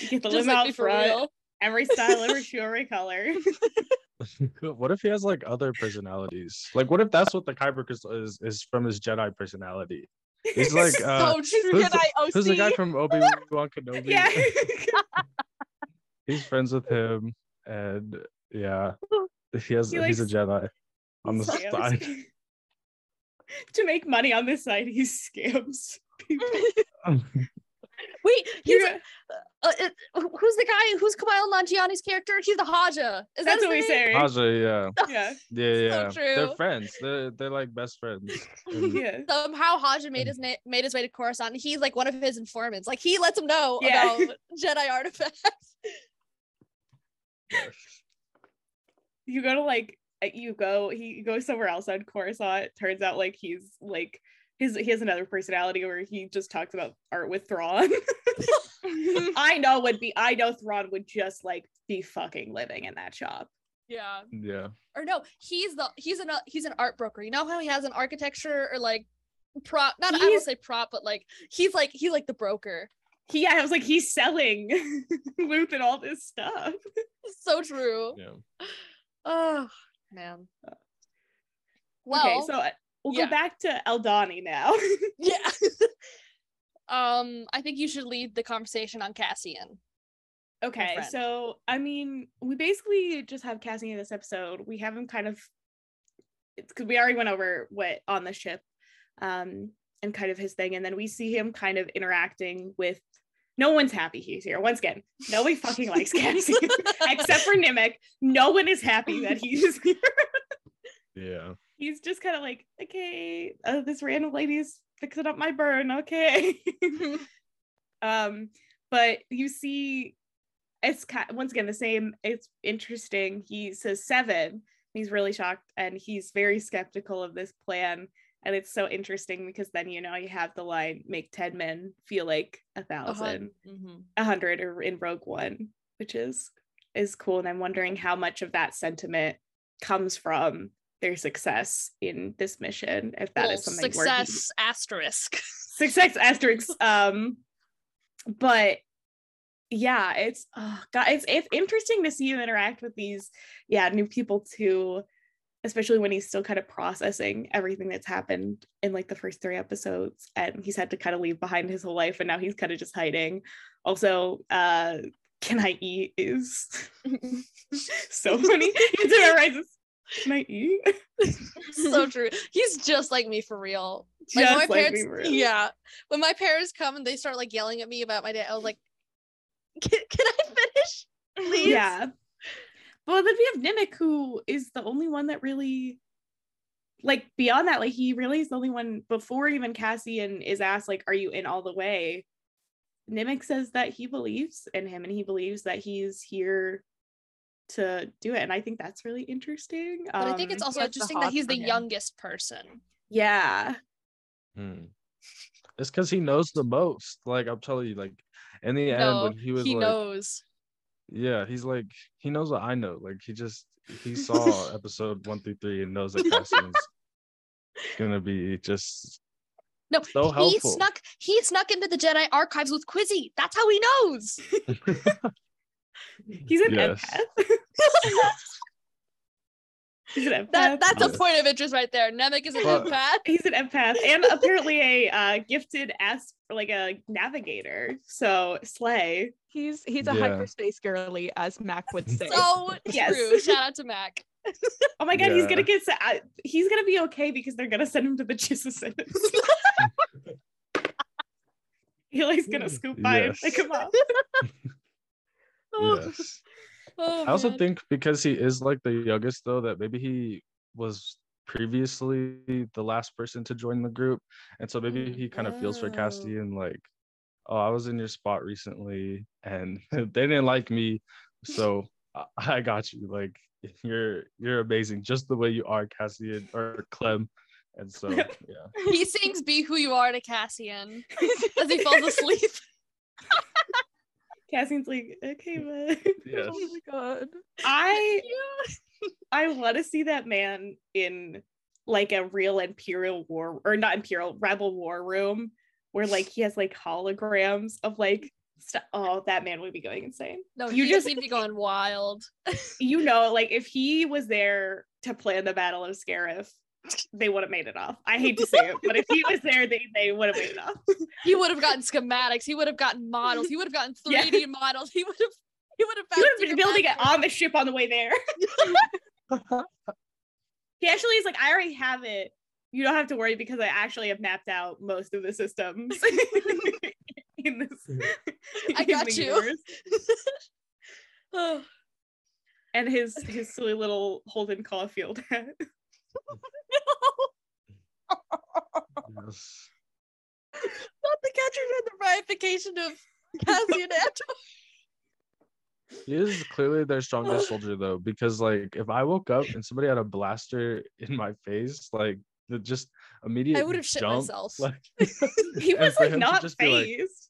You get the Just limb like out front. real. Every style, every *laughs* shoe, every color. *laughs* *laughs* what if he has like other personalities? Like, what if that's what the Kyber crystal is? Is from his Jedi personality? He's *laughs* like, uh, so who's, Jedi the, who's the guy from *laughs* Obi Wan Kenobi? yeah. He's friends with him, and yeah, he has. He he's a Jedi on the side. to make money on this side, he scams people. Wait, he's You're- uh, uh, who's the guy? Who's Kumail Nanjiani's character? He's the Haja. Is that That's his what we name? say. Aja, yeah, Yeah. *laughs* yeah, yeah. So They're friends. They're they're like best friends. *laughs* Yeah. Somehow Haja made his na- made his way to Coruscant. He's like one of his informants. Like he lets him know Yeah. about *laughs* Jedi artifacts. You go to like uh, you go he goes somewhere else on Coruscant. Turns out like he's like his he has another personality where he just talks about art with Thrawn. *laughs* I know would be I know Thrawn would just like be fucking living in that shop. yeah. yeah. Or no, he's the he's an uh, he's an art broker. You know how he has an architecture or like prop not I He's- won't say prop, but like he's like he's like the broker. He yeah, I was like he's selling *laughs* loot and all this stuff. So true. Yeah. *sighs* Oh man. Well, okay, so uh, we'll yeah. go back to Aldhani now. *laughs* yeah. *laughs* um, I think you should lead the conversation on Cassian. Okay, so I mean, we basically just have Cassian in this episode. We have him kind of because we already went over what on the ship, um, and kind of his thing, and then we see him kind of interacting with. No one's happy he's here. Once again, nobody *laughs* fucking likes Cassian except for Nemik. No one is happy that he's here. Yeah. He's just kind of like, okay, uh, this random lady's fixing up my burn. Okay. *laughs* *laughs* um, but you see, it's ki- once again the same. It's interesting. He says seven. He's really shocked and he's very skeptical of this plan. And it's so interesting because then you know you have the line make 10 men feel like a thousand Mhm. a hundred or in Rogue One, which is is cool. And I'm wondering how much of that sentiment comes from their success in this mission. If that Well, is something success asterisk. *laughs* success asterisk Um, but yeah, it's oh god, it's it's interesting to see him interact with these yeah new people too, especially when he's still kind of processing everything that's happened in like the first three episodes, and he's had to kind of leave behind his whole life, and now he's kind of just hiding. Also, uh, can I eat is *laughs* *laughs* so funny. He memorizes. Can I eat? so true. He's just like me for real. Like Just when my like parents, me, for real. yeah. When my parents come and they start like yelling at me about my day, I was like, "Can, can I finish, please?" Yeah. Well, then we have Nemik, who is the only one that really, like, beyond that, like, he really is the only one before even Cassian is asked, like, are you in all the way? Nemik says that he believes in him and he believes that he's here to do it. And I think that's really interesting. But I think it's Um, also has interesting that he's the him. youngest person. yeah. Hmm. It's because he knows the most. Like I'm telling you, like in the end, No, when he was he like, knows. yeah, he's like he knows what I know. Like he just he saw *laughs* episode one through three and knows that Cassian's *laughs* gonna be just No, so he helpful. snuck. He snuck into the Jedi archives with Quizzy. That's how he knows. *laughs* He's an Yes. empath. he's an empath. *laughs* That that's a point of interest right there. Nemik is an But- empath. *laughs* he's an empath and apparently a uh, gifted ass like a navigator. So slay. He's he's a Yeah. hyperspace girly, as Mac would say. So *laughs* Yes. true. Shout out to Mac. Oh my god, he's gonna get. se- I, he's gonna be okay because they're gonna send him to the Jesus. Eli's gonna scoop by and pick him up. Oh. yes. *laughs* Oh, I also man. think because he is like the youngest though, that maybe he was previously the last person to join the group. And so maybe he kind of feels for Oh. Cassian like, oh, I was in your spot recently and *laughs* they didn't like me. So I, I got you. Like you're you're amazing just the way you are, Cassian or Clem. And so *laughs* yeah. he sings "Be Who You Are" to Cassian as he falls asleep. Cassian's like, okay, *laughs* man. *laughs* Yes. Oh my god. I *laughs* I want to see that man in like a real Imperial War or not Imperial Rebel War room where like he has like holograms of like St- oh, that man would be going insane. No, You just- he'd be going wild. You know, like if he was there to plan the Battle of Scarif, they would have made it off. I hate to say it, but if he was there, they, they would have made it off. He would have gotten schematics. He would have gotten models. He would have gotten *laughs* 3D models. He would have. He would have. He would have been building it on the ship on the way there. *laughs* he actually is like, I already have it. You don't have to worry because I actually have mapped out most of the systems. *laughs* in this, I got you. Oh, *sighs* And his his silly little Holden Caulfield hat. *laughs* Yes. not the catcher and the ramification of Cassian Andor. He is clearly their strongest soldier though, because like if I woke up and somebody had a blaster in my face, like the just immediate I would have shit myself. Like *laughs* He was *laughs* like not just like- phased.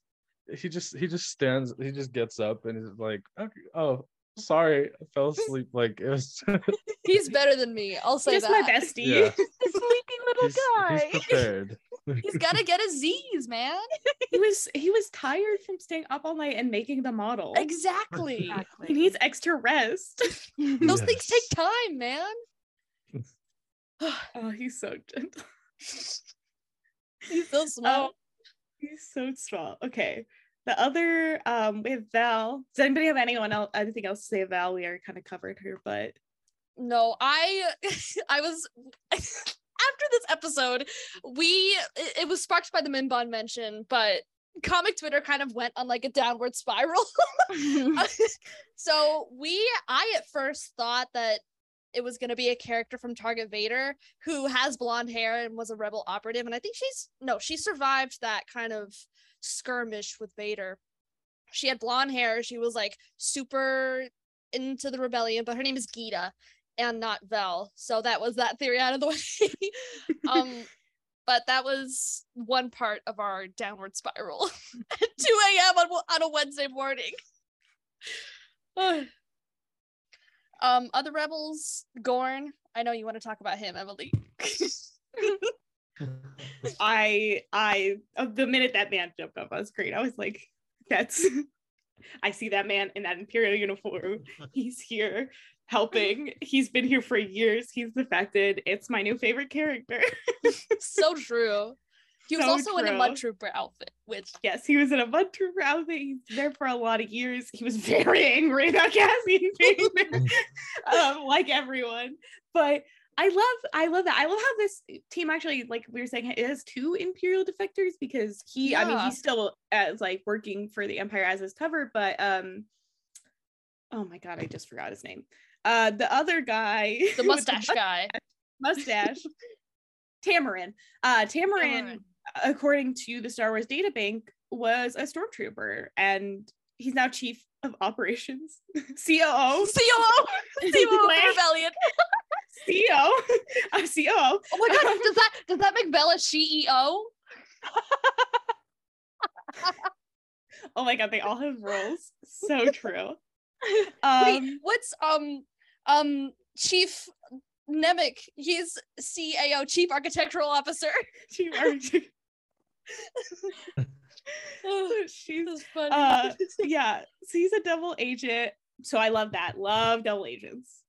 he just he just stands, he just gets up and is like, okay, oh sorry, I fell asleep. Like it was *laughs* He's better than me. I'll say Just my bestie. yeah, The *laughs* sleepy little he's, guy. *laughs* he's prepared. He's got to get his Z's, man. he was he was tired from staying up all night and making the model. Exactly. Exactly. He needs extra rest. Those things take time, man. *sighs* Oh, he's so gentle. He's so oh, small. Oh, he's so small. Okay. The other um we have Val. Does anybody have anyone else anything else to say Val? We already kind of covered her, but No, I *laughs* I was *laughs* after this episode, we it, it was sparked by the Mimban mention, but comic Twitter kind of went on like a downward spiral. *laughs* so we I at first thought that it was going to be a character from Target Vader who has blonde hair and was a rebel operative and I think she's no, she survived that kind of skirmish with Vader. She had blonde hair, she was like super into the rebellion, but her name is Gita and not Vel. So that was that theory out of the *laughs* way. um but that was one part of our downward spiral *laughs* at 2 a.m. On, on a Wednesday morning. *sighs* um, other rebels, Gorn. I know you want to talk about him, Emily. *laughs* *laughs* I I uh, the minute that man jumped up on screen, I was like, that's *laughs* I see that man in that imperial uniform. *laughs* He's here helping. He's been here for years. He's defected. It's my new favorite character. so true. He was So also in a mud trooper outfit, which yes, he was in a mud trooper outfit. He's there for a lot of years. He was very angry about Cassian being there, um, like everyone. But I love, I love that. I love how this team actually, like we were saying, it has two Imperial defectors because he, yeah. I mean, he's still as like working for the Empire as his cover, but um, oh my god, I just forgot his name. Uh, the other guy, *laughs* the with mustache guy. mustache, *laughs* Tamarin. Uh, Tamarin Tamarin. according to the Star Wars databank, was a stormtrooper, and he's now chief of operations, COO, COO! COO the rebellion. *laughs* CEO, a *laughs* COO. Oh my god, does that does that make Bella E CEO? *laughs* Oh my god, they all have roles. So true. *laughs* Wait, Um, what's um um Chief Nemik? He's CAO, Chief Architectural Officer. chief architect. oh, She's funny. uh yeah, so he's a double agent. So I love that. Love double agents.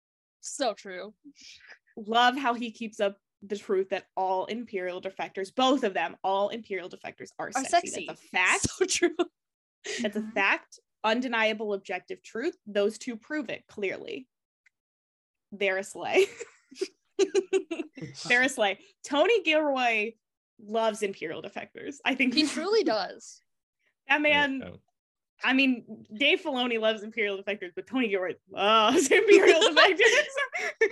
So true. love how he keeps up the truth that all imperial defectors, both of them, all imperial defectors are, Are sexy. sexy. That's a *laughs* fact. So true. That's a Mhm. fact. Undeniable objective truth. Those two prove it clearly. They're a slay. *laughs* They're a slay. Tony Gilroy loves imperial defectors. I think He truly does. that man. I mean, Dave Filoni loves Imperial Defectors, but Tony Gilroy loves *laughs* Imperial Defectors,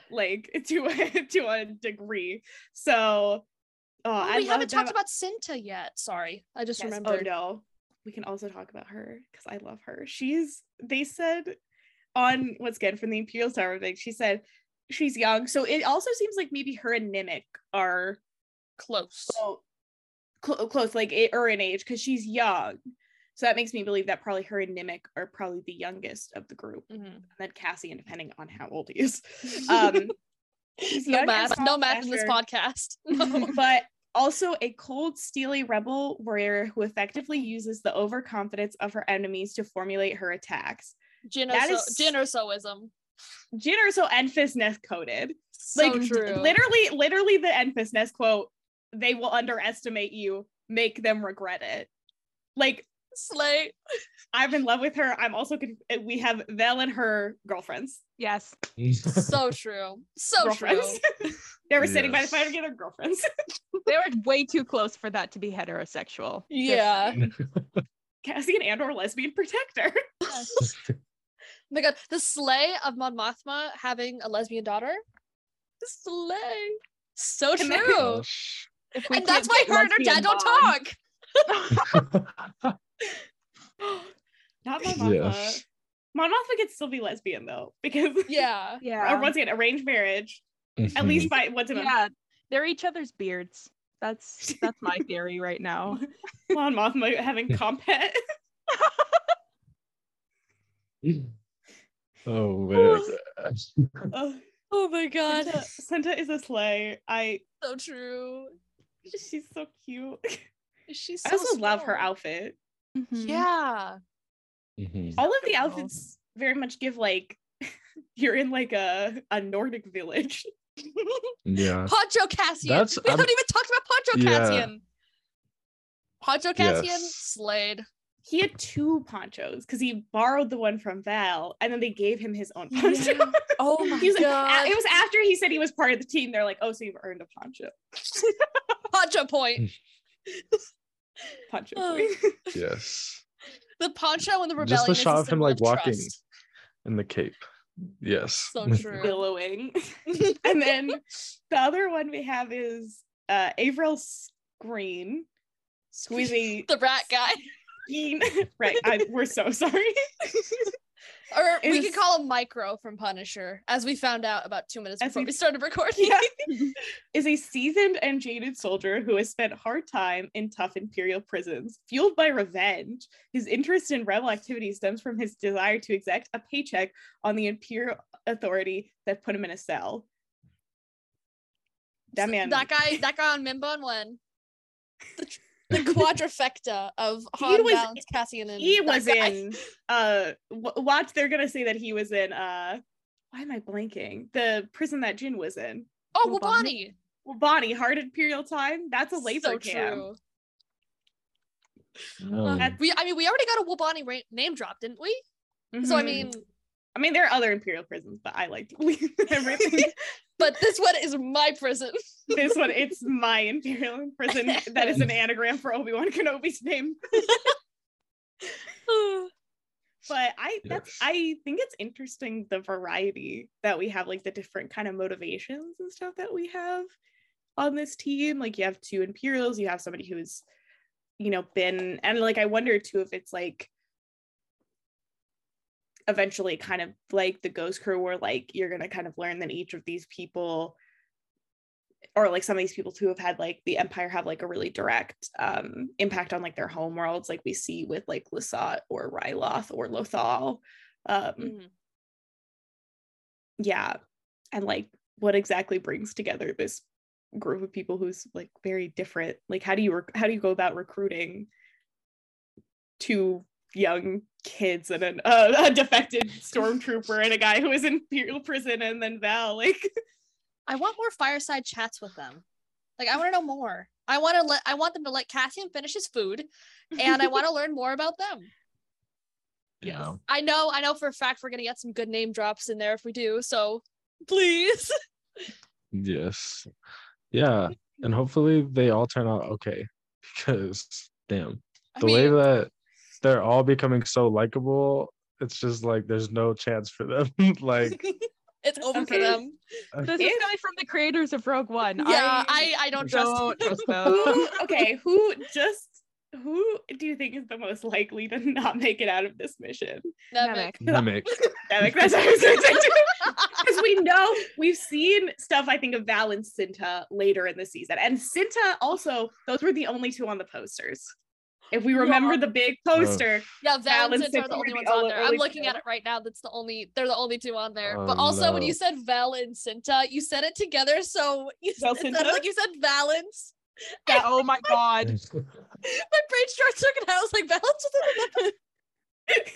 *laughs* like to a, *laughs* to a degree. So, oh, Oh, we haven't talked about Cinta yet. Sorry. I just Yes, oh, remembered. Oh no, we can also talk about her because I love her. She's. They said on what's good from the Imperial Star thing. She said she's young, so it also seems like maybe her and Nemik are Close. so cl- close, like it, or in age, because she's young. So that makes me believe that probably her and Nemik are probably the youngest of the group. Mhm. And then Cassian, depending on how old he is. *laughs* Um, no math. No math in this podcast. *laughs* No. but also a cold, steely rebel warrior who effectively uses the overconfidence of her enemies to formulate her attacks. Jin That or, is- so- Jin or soism. Jyn Erso Enfys Nest coded. So like true. literally, literally the Enfys Nest quote, they will underestimate you, make them regret it. Like Slay. I'm in love with her. I'm also conf- eh, we have Vel and her girlfriends. Yes. *laughs* So true. So true. *laughs* they were sitting by the fire together, girlfriends. *laughs* They were way too close for that to be heterosexual. Yeah. Cassian Andor lesbian protector. Oh my god, the slay of Mon Mothma having a lesbian daughter. The slay. So And then- true. Gosh. If we And that's why her and her dad lesbian don't bond- talk. *gasps* Not Mon Mothma. yes. Mon Mothma could still be lesbian though, *laughs* because Yeah. *laughs* Yeah. or once again, arranged marriage. At Mhm. least by what's in yeah. They're each other's beards. That's that's my *laughs* theory right now. Mon Mothma having compet. Oh man. Ugh. Oh my god. Santa, Senta is a slay. I So true. she's so cute. She's I so also love her outfit. Mhm. Yeah. Mhm. All of the outfits very much give like *laughs* you're in like a, a Nordic village. *laughs* Yeah. Poncho Cassian. That's- we I'm- haven't even talked about Poncho Yeah. Cassian. Poncho Cassian Yes. slayed. He had two ponchos because he borrowed the one from Val and then they gave him his own poncho. Yeah. Oh *laughs* my He was- god. it was after he said he was part of the team. They're like, oh, so you've earned a poncho. Poncho point. *laughs* Poncho. Oh. *laughs* Yes. The poncho and the rebellion. Just the is shot of him symbol like walking trust. in the cape. Yes. So *laughs* true. billowing. and then the other one we have is uh Arvel Skeen. Who is a the rat guy. scene. right. I, we're so sorry. Or we could call him Micro from Punisher, as we found out about two minutes As before we- we started recording. Yeah. *laughs* *laughs* is a seasoned and jaded soldier who has spent hard time in tough imperial prisons. Fueled by revenge, his interest in rebel activity stems from his desire to exact a paycheck on the imperial authority that put him in a cell. That man, That guy, that guy on Mimban one. The, the *laughs* quadrifecta of He Han, was- Valance, Cassian, and he was guy. in uh w- watch they're gonna say that he was in uh why am i blanking the prison that jyn was in Oh, Wobani? Wobani. well bonnie hard imperial time that's a laser so cam true. Um, That- We, I mean, we already got a Wobani ra- name drop, didn't we? So I Mhm. mean, i mean there are other imperial prisons but i like to *laughs* everything *laughs* but this one is my prison. *laughs* this one it's my imperial prison. That is an *laughs* anagram for obi-wan kenobi's name. *laughs* But i that's i think it's interesting the variety that we have like the different kind of motivations and stuff that we have on this team. Like you have two imperials you have somebody who's you know been and like i wonder too if it's like eventually kind of like the ghost crew where like you're gonna kind of learn that each of these people or like some of these people too have had like the empire have like a really direct um impact on like their home worlds like we see with like Lasat or Ryloth or Lothal um Mhm. yeah and like what exactly brings together this group of people who's like very different like how do you rec- how do you go about recruiting two young kids and an, uh, *laughs* a defected stormtrooper and a guy who is in imperial prison and then Val *laughs* like I want more fireside chats with them. Like I want to know more. I want to let I want them to let Cassian finish his food, and I want to *laughs* learn more about them. yeah. I know, I know for a fact we're gonna get some good name drops in there if we do. So please. Yes. Yeah. And hopefully they all turn out okay. Because damn. I The way that they're all becoming so likable, it's just like there's no chance for them. *laughs* like *laughs* it's over for Okay. them. Uh, this is If- coming from the creators of Rogue One. Yeah, I I don't trust. don't trust *laughs* them. who okay who just who do you think is the most likely to not make it out of this mission Nemik. Nemik. mimic. Nemik, that's what I was going to say because we know we've seen stuff i think of val and cinta later in the season and cinta also those were the only two on the posters if we remember Yeah. the big poster Yeah, Val Val and and Cinta are the were only the ones on only- there. I'm looking two. at it right now. That's the only they're the only two on there. Oh, but also when you said Val and Cinta, you said it together. So you Val it like you said Valence. That- oh my *laughs* god. My brain short circuit. I was like, Valence. with it. *laughs*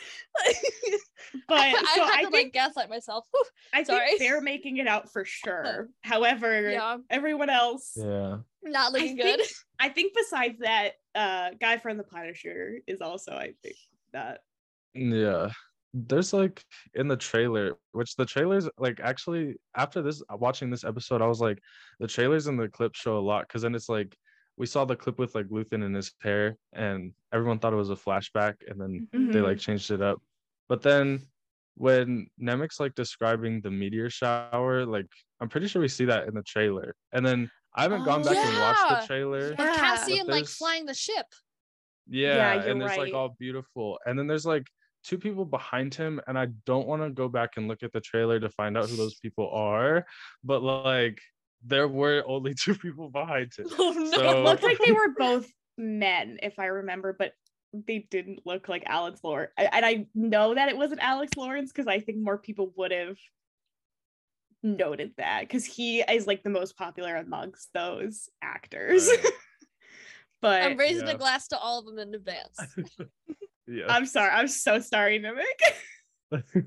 But I, so had I, to think like gaslight myself. Whew. *laughs* I sorry. think they're making it out for sure. However, Yeah, everyone else, yeah. not looking think- good. I think besides that, uh, guy from the Punisher is also I think that Yeah. There's like in the trailer, which the trailers like actually after this watching this episode, I was like, the trailers and the clip show a lot because then it's like we saw the clip with like Luthen and his hair and everyone thought it was a flashback and then they Mm-hmm. like changed it up. But then when Nemik's like describing the meteor shower, like I'm pretty sure we see that in the trailer. And then I haven't gone Oh, back and watched the trailer. With Yeah. Cassian But like flying the ship. Yeah, you're and it's right. like all beautiful. And then there's like two people behind him, and I don't want to go back and look at the trailer to find out who those people are, but like there were only *laughs* two people behind him. Oh no. So- it looked like they were *laughs* both men, if I remember, but they didn't look like Alex Lawther. And I know that it wasn't Alex Lawther because I think more people would have noted that because he is like the most popular amongst those actors. Right. *laughs* but I'm raising Yeah. a glass to all of them in advance. *laughs* yeah. I'm sorry. I'm so sorry, Nemik. *laughs*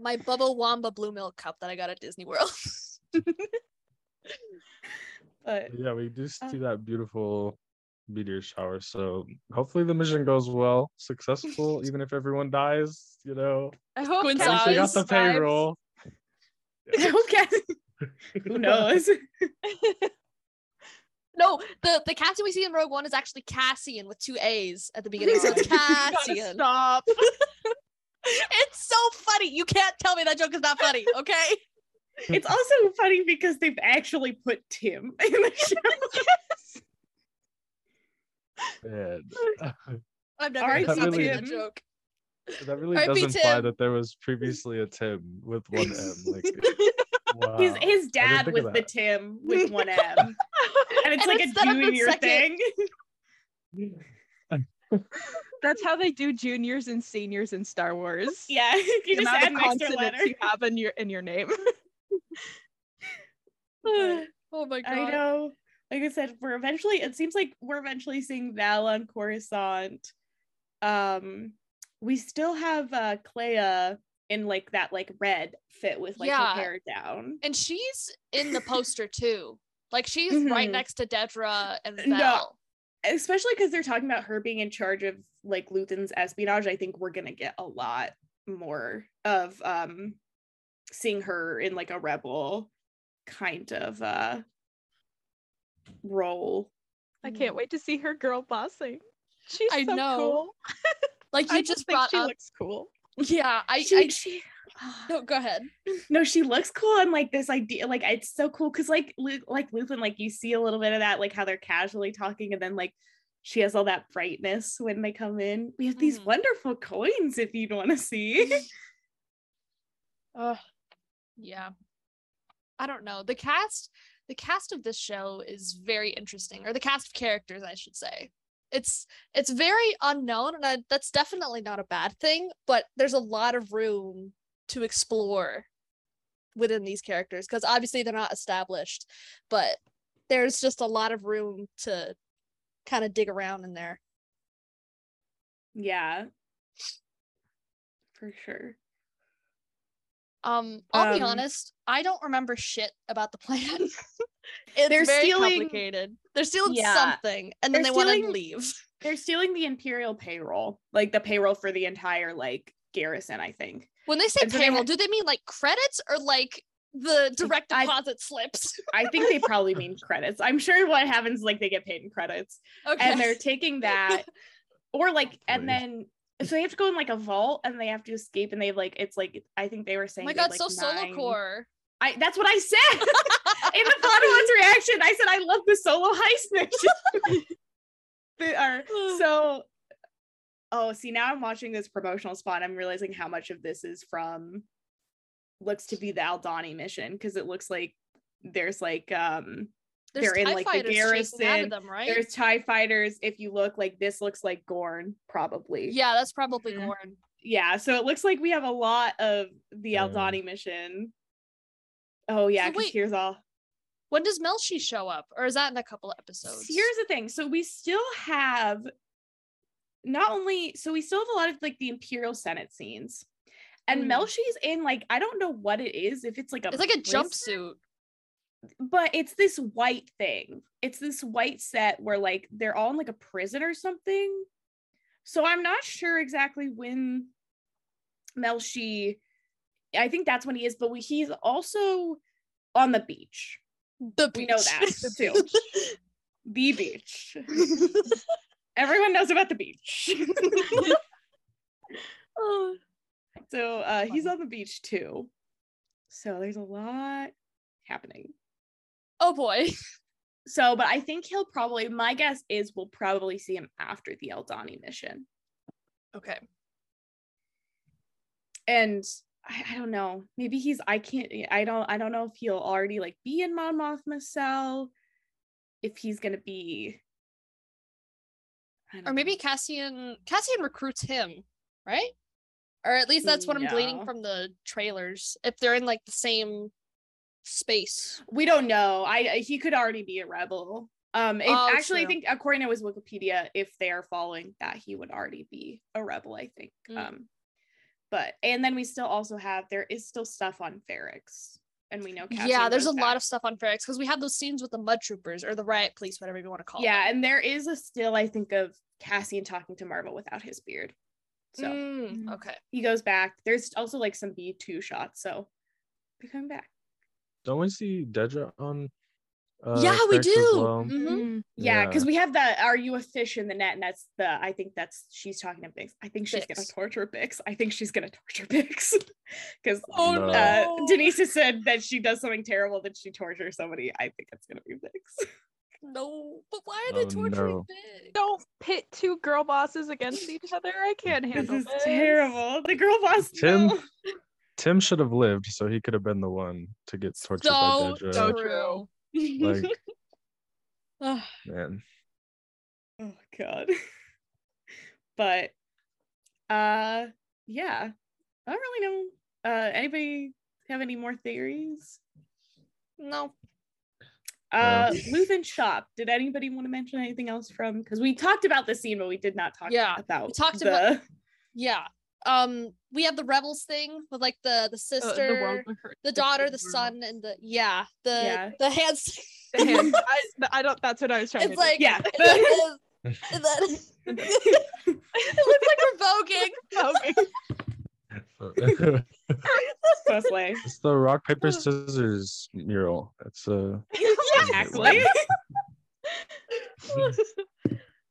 My bubble Wamba Blue Milk cup that I got at Disney World. but yeah, we do Uh, see that beautiful meteor shower. So hopefully the mission goes well, successful, even if everyone dies, you know. I hope Quinn At least they got the vibes. payroll. *laughs* okay. *laughs* Who knows? *laughs* no, the the Cassian we see in Rogue One is actually Cassian with two A's at the beginning. So it's Cassian. Stop. It's so funny. You can't tell me that joke is not funny, okay? It's also funny because they've actually put Tim in the show. And I've never Alright, heard something Tim. in that joke. That really R.I.P. does imply Tim. that there was *laughs* previously a Tim with one M. *laughs* Like wow. His his dad think was the. Tim *laughs* with one M, and it's And like a instead of the junior second- thing. That's how they do juniors and seniors in Star Wars. Yeah, you The just amount add an extra consonants letter. you have in your in your name. oh my god. I know. Like I said, we're eventually. It seems like we're eventually seeing Val on Coruscant. Um, we still have uh Kleya in like that like red fit with like Yeah. her hair down. And she's in the poster too. Like she's right Mhm. next to Dedra and Val. No. Especially because they're talking about her being in charge of like Luthen's espionage, I think we're gonna get a lot more of um seeing her in like a rebel kind of uh role. I can't wait to see her girl bossing. She's I so know. cool. *laughs* Like you I just think brought she up. looks cool. yeah, I, she, I she *sighs* no, go ahead. no, she looks cool and like this idea, like it's so cool because like Lu- like Luthen, like you see a little bit of that, like how they're casually talking, and then like she has all that brightness when they come in. We have these Mhm. wonderful coins if you'd want to see. *laughs* Uh, yeah. I don't know. The cast the cast of this show is very interesting or the cast of characters I should say. It's it's very unknown and I, that's definitely not a bad thing, but there's a lot of room to explore within these characters because obviously they're not established, but there's just a lot of room to kind of dig around in there. yeah, for sure. Um, I'll be Um, honest, I don't remember shit about the plan. *laughs* it's They're very stealing- complicated. They're stealing Yeah. something and then They're they want to leave. They're stealing the imperial payroll, like the payroll for the entire like garrison. I think. When they say And so they payroll, do they mean like credits or like the direct I- deposit slips? *laughs* I think they probably mean credits. I'm sure what happens like they get paid in credits, Okay. and they're taking that, *laughs* or like, and then so they have to go in like a vault, and they have to escape, and they have like it's like I think they were oh saying. my they have, god, so like, solo core. I that's what I said *laughs* *laughs* in the Padawan's reaction. I said I love the solo heist mission. *laughs* *laughs* they are *sighs* so. Oh, see now I'm watching this promotional spot. I'm realizing how much of this is from looks to be the Aldhani mission because it looks like there's like um There's they're in, like, the fighters chasing out garrison. them, right? there's TIE fighters. If you look like this looks like Gorn, probably. Yeah, that's probably Mhm. Gorn. Yeah. So it looks like we have a lot of the Yeah. Aldhani mission. Oh yeah, So because wait, here's all When does Melshi show up? Or is that in a couple episodes? Here's the thing. So we still have not only so we still have a lot of like the Imperial Senate scenes. And Mm. Melshi's in like I don't know what it is, if it's like a it's like a jumpsuit. but it's this white thing. It's this white set where like they're all in like a prison or something. So I'm not sure exactly when Melshi. I think that's when he is, but we, he's also on the beach. The We know beach. that *laughs* too. The beach. *laughs* Everyone knows about the beach. Oh. *laughs* so uh, he's on the beach too. So there's a lot happening. oh boy. So, but I think he'll probably, my guess is we'll probably see him after the Aldhani mission. Okay. And I, I don't know, maybe he's, I can't, I don't, I don't know if he'll already like be in Mon Mothma's cell, if he's going to be. Or maybe know. Cassian Cassian recruits him, right? Or at least that's what I'm gleaning from the trailers. If they're in like the same space. we don't know. I he could already be a rebel. Um, if, Oh, actually, I think according to his Wikipedia, if they are following that, he would already be a rebel. I think. Mm. Um, but and then we still also have there is still stuff on Ferrix, and we know. yeah, there's a goes lot of stuff on Ferrix because we have those scenes with the mud troopers or the riot police, whatever you want to call it. Yeah, them. and there is a still I think of Cassian talking to Maarva without his beard. So Mm, okay. he goes back. There's also like some B two shots, so they're coming back. Don't we see Dedra on? Uh, yeah, we do. well? Mhm. Mm. Yeah, because we have the "Are you a fish in the net?" and that's the I think that's she's talking to Bix. I think she's Bix. gonna torture Bix. I think she's gonna torture *laughs* Bix because Oh No. uh. Denise has said that she does something terrible that she tortures somebody. I think it's gonna be Bix. No, but why are they Oh, torturing no. Big? Don't pit two girl bosses against each other. I can't handle this handle is this. terrible. The girl boss. Tim no. Tim should have lived, so he could have been the one to get tortured by So, Dedra. so true. Like, *laughs* Ugh. man, oh god. *laughs* but uh yeah. I don't really know. Uh anybody have any more theories? no. Uh Luthen shop. Did anybody want to mention anything else from because we talked about the scene, but we did not talk about Yeah, about talked the about- Yeah. Um, we have the rebels thing with like the the Uh, sister, the world the, rehear- daughter, the world. son, and the yeah, the Yeah. the hands. The hand- *laughs* I, I don't. That's what I was trying it's to. like Yeah. it's like this, and then it looks like we're voguing. *laughs* do. Okay. it's the rock paper scissors mural. *laughs* It's uh, Exactly.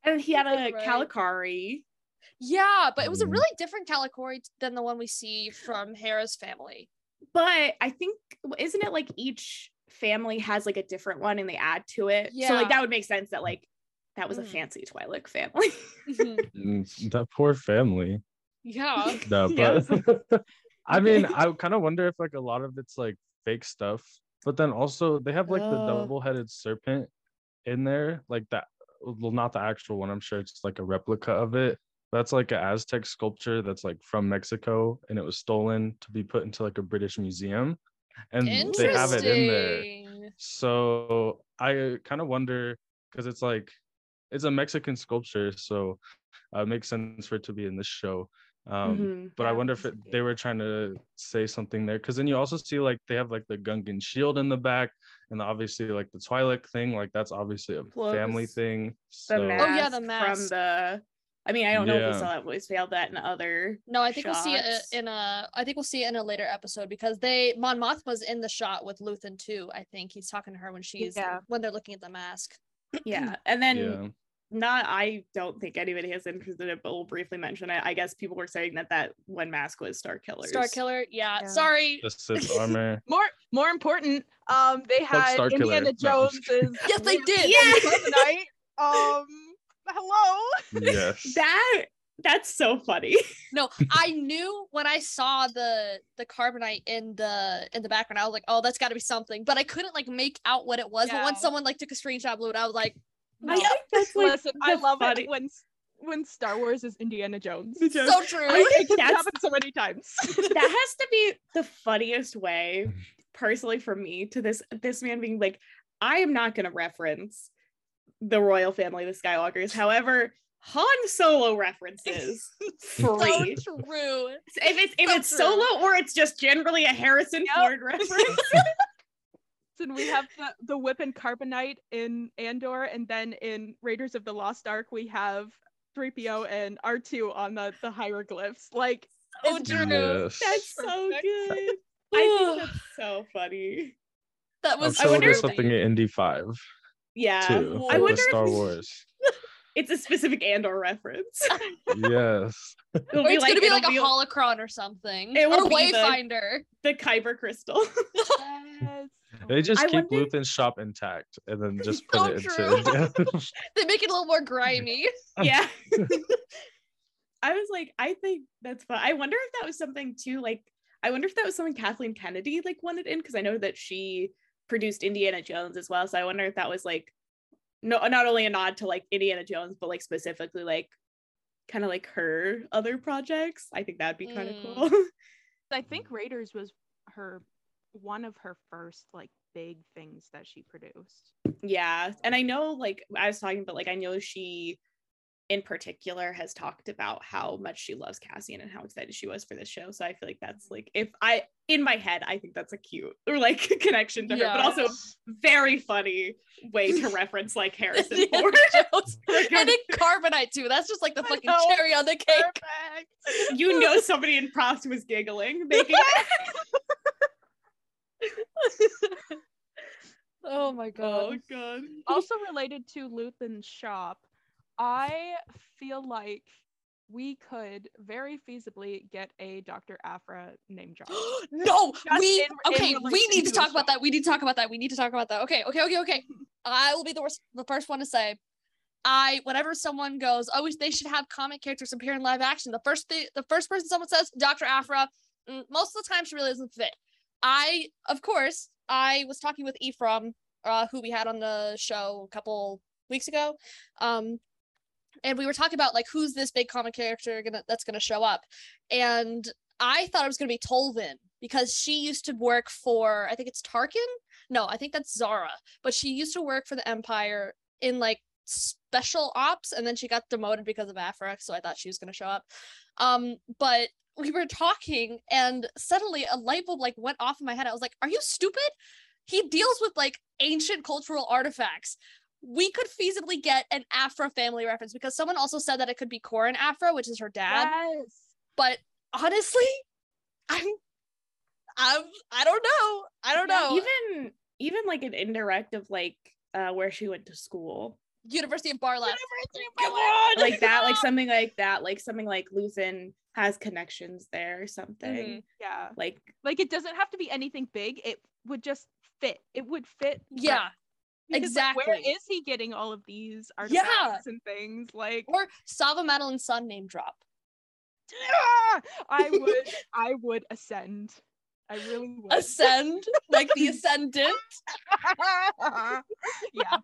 and he had a Kalikori. Yeah, but it was a Mhm. really different Kalikori t- than the one we see from Hera's family. But I think isn't it like each family has like a different one and they add to it? Yeah. So like that would make sense that like that was a Mhm. fancy Twi'lek family. *laughs* mm, that poor family. yeah. *laughs* No, Yes. but *laughs* I mean, I kind of wonder if like a lot of it's like fake stuff, but then also they have like the Uh. double-headed serpent in there, like that. Well, not the actual one. I'm sure it's like a replica of it. That's like an Aztec sculpture that's like from Mexico, and it was stolen to be put into like a British museum, and they have it in there. So I kind of wonder because it's like it's a Mexican sculpture, so uh, it makes sense for it to be in this show. Um, Mhm. but I wonder if it, they were trying to say something there because then you also see like they have like the Gungan shield in the back, and obviously like the Twi'lek thing, like that's obviously a family Plus thing. The So mask Oh, yeah, the mask from the I mean, I don't know if we saw that we failed that in other No, I think we'll see it in a. I think we'll see it in a later episode because they Mon Mothma's in the shot with Luthen too. I think he's talking to her when she's Yeah. when they're looking at the mask. *clears throat* yeah. And then yeah, not I don't think anybody has interest in it, but we'll briefly mention it. I guess people were saying that that one mask was Star Killer. Star Killer, yeah. Yeah. Sorry. the Sith *laughs* armor. More more important, um, they had Star Killer. Indiana No, Jones's Yes, they did. *laughs* Yeah. night. Um, hello. yes. *laughs* That that's so funny. No, I knew when I saw the the carbonite in the in the background, I was like, oh, that's got to be something. But I couldn't like make out what it was. But once someone like took a screenshot, blew it, I was like, I no. think that's like Listen, I love funny- it when when Star Wars is Indiana Jones. Jones- so true. I think It's that's happened so many times. *laughs* that has to be the funniest way personally for me to this this man being like I am not going to reference the royal family, the Skywalkers. However, Han Solo references *laughs* So free. true. if it's if So it's true. solo or it's just generally a Harrison Yep. Ford reference. *laughs* And we have the, the whip and carbonite in Andor, and then in Raiders of the Lost Ark, we have 3PO and R2 on the, the hieroglyphs. Like, So it's true. Yes. That's so good. I think that's so funny. that I'm was sure I we'll wonder get something in Indy 5 Yeah. too. Oh, I wonder the Star if Wars. *laughs* it's a specific Andor reference. *laughs* yes. It'll or it's gonna be it'll like a holocron or something. It will or be the- Wayfinder. the Kyber crystal. *laughs* yes. They just I keep wonder- Luthen's shop intact and then just put So it true. into They make it a little more grimy. yeah. I was like, I think that's fun. I wonder if that was something too, like, I wonder if that was something Kathleen Kennedy like wanted in because I know that she produced Indiana Jones as well. So I wonder if that was like no not only a nod to like Indiana Jones, but like specifically like kind of like her other projects. I think that'd be kind of Mm. cool. *laughs* I think Raiders was her one of her first like big things that she produced. yeah. And I know like I was talking, about like I know she in particular has talked about how much she loves Cassian and how excited she was for this show. So I feel like that's like if I in my head, I think that's a cute or *laughs* like connection to her, but also very funny way to *laughs* reference like Harrison Ford. *laughs* And in carbonite too. That's just like the I fucking know. cherry on the cake. Perfect. you know somebody in props was giggling, making oh my god. oh god. also related to Luthen's shop, I feel like we could very feasibly get a Dr. Aphra name *gasps* drop. no, Just we in- in okay. We need to talk about that. We need to talk about that. We need to talk about that. Okay, okay, okay, okay. *laughs* I will be the worst, the first one to say. I whenever someone goes, oh, they should have comic characters appear in live action. The first thing, the first person someone says, Dr. Aphra. mm, Most of the time, she really doesn't fit. I, of course, I was talking with Ephraim, uh, who we had on the show a couple weeks ago, um, and we were talking about like who's this big comic character gonna that's gonna show up, and I thought it was gonna be Tolvan because she used to work for I think it's Tarkin. No, I think that's Zara, but she used to work for the Empire in like special ops, and then she got demoted because of Aphra. So I thought she was gonna show up. Um, but we were talking, and suddenly a light bulb like went off in my head. I was like, "Are you stupid?" He deals with like ancient cultural artifacts. We could feasibly get an Aphra family reference because someone also said that it could be Korin Aphra, which is her dad Yes. but honestly, I'm I'm I don't know. I don't know. Even even like an indirect of like uh where she went to school. University of Bar'leth. like that, like *laughs* something like that, like something like Luthen has connections there or something. Mhm. Yeah. Like Like it doesn't have to be anything big. It would just fit. It would fit. Yeah. Because, like, where exactly. is he getting all of these artifacts and things? Like Or Sava Madeline's son name drop. Ah! I *laughs* would I would ascend. I really would. Ascend, like the ascendant. *laughs* yeah.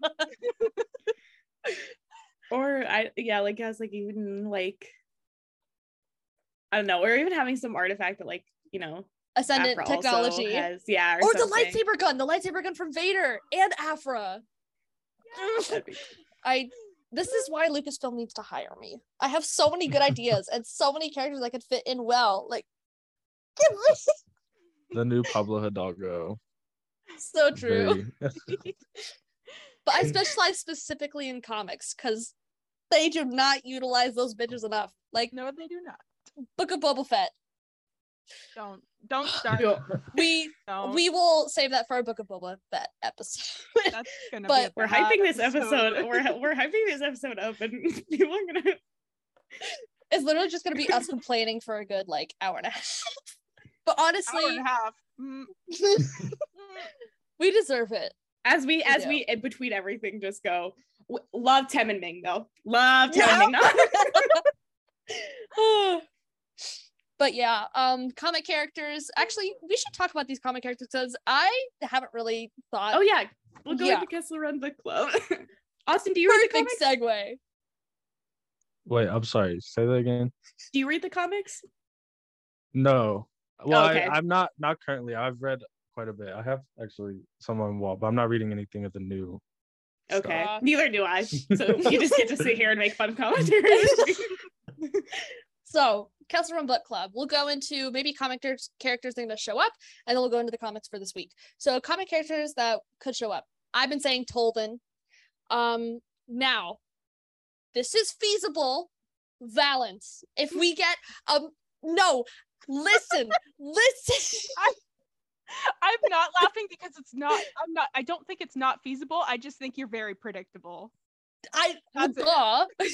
*laughs* or I yeah, like has like even like I don't know, or even having some artifact that like, you know, Ascendant Aphra technology. has, yeah, or, or the lightsaber gun, the lightsaber gun from Vader and Aphra. That'd *laughs* be- I this is why Lucasfilm needs to hire me. I have so many good *laughs* ideas and so many characters that could fit in well. Like give *laughs* me the new Pablo Hidalgo. so true. But I specialize specifically in comics because they do not utilize those bitches enough. Like No, they do not. Book of Boba Fett. Don't don't *gasps* start. We Don't. we will save that for a Book of Boba Fett episode. That's gonna but be we're hyping this episode. We're we're *laughs* hyping this episode up, and *laughs* people are gonna. it's literally just gonna be us complaining for a good like hour and a half. *laughs* but honestly, hour honestly, and a half. Mm, we deserve it. As we as do. we in between everything, just go. Love Tem and Ming though. Love Tem Yeah. and Ming. *sighs* *sighs* *sighs* though. but yeah, um, comic characters. Actually, we should talk about these comic characters because I haven't really thought. oh yeah, we'll go Yeah. into Kessel Run Book Club. *laughs* Austin, do you read the perfect comics? segue. Wait, I'm sorry. Say that again. Do you read the comics? No. Well, okay. I, I'm not not currently. I've read quite a bit. I have actually some on wall, but I'm not reading anything of the new. Okay. Stuff. Neither do I. So *laughs* you just get to sit here and make fun *laughs* commentary. So, Kessel Run Book Club. We'll go into maybe comic char- characters that are going to show up, and then we'll go into the comics for this week. So, comic characters that could show up. I've been saying Tolvan. Um, now, this is feasible. Valence. If we get um, no, listen, *laughs* listen. I'm not laughing because it's not. I'm not. I don't think it's not feasible. I just think you're very predictable. I That's duh. *laughs*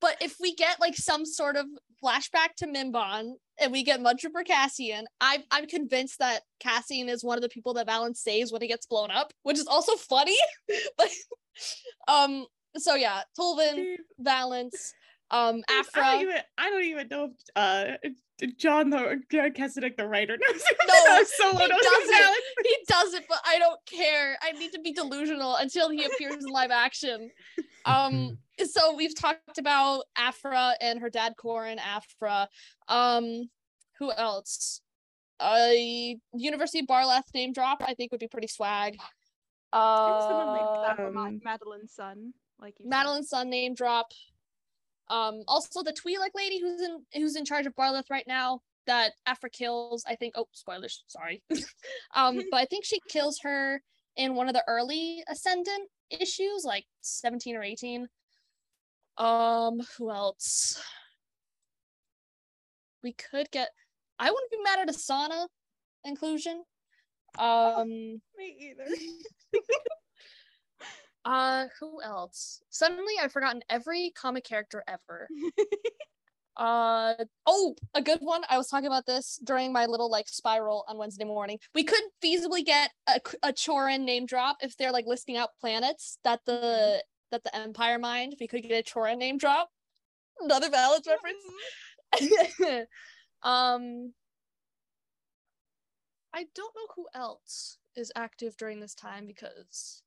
but if we get like some sort of flashback to Mimban and we get Mudtrooper Cassian, I'm I'm convinced that Cassian is one of the people that Valance saves when he gets blown up, which is also funny. *laughs* but um, so yeah, Tolvan, Valance, um, I don't even I don't even know if uh John the John the writer knows. *laughs* No, Solo he knows doesn't. He does it, but I don't care. I need to be delusional until he appears in live action. *laughs* Um, *laughs* so we've talked about Aphra and her dad Korin Aphra. Um, who else? Uh, University of Bar'leth name drop. I think would be pretty swag. Uh, someone like Um, Madeline's son, like you said. Madeline's son name drop. Um, also the Twi'lek lady who's in who's in charge of Bar'leth right now that Aphra kills. I think. Oh, spoilers. Sorry. *laughs* um, *laughs* but I think she kills her in one of the early Ascendant issues, like seventeen or eighteen. Um, who else? We could get. I wouldn't be mad at a sauna inclusion. Um. Me either. *laughs* Uh, who else? Suddenly, I've forgotten every comic character ever. *laughs* uh, oh, a good one. I was talking about this during my little like spiral on Wednesday morning. We could feasibly get a, a Chorin name drop if they're like listing out planets that the that the Empire mined. We could get a Chorin name drop. Another valid reference. *laughs* um, I don't know who else is active during this time because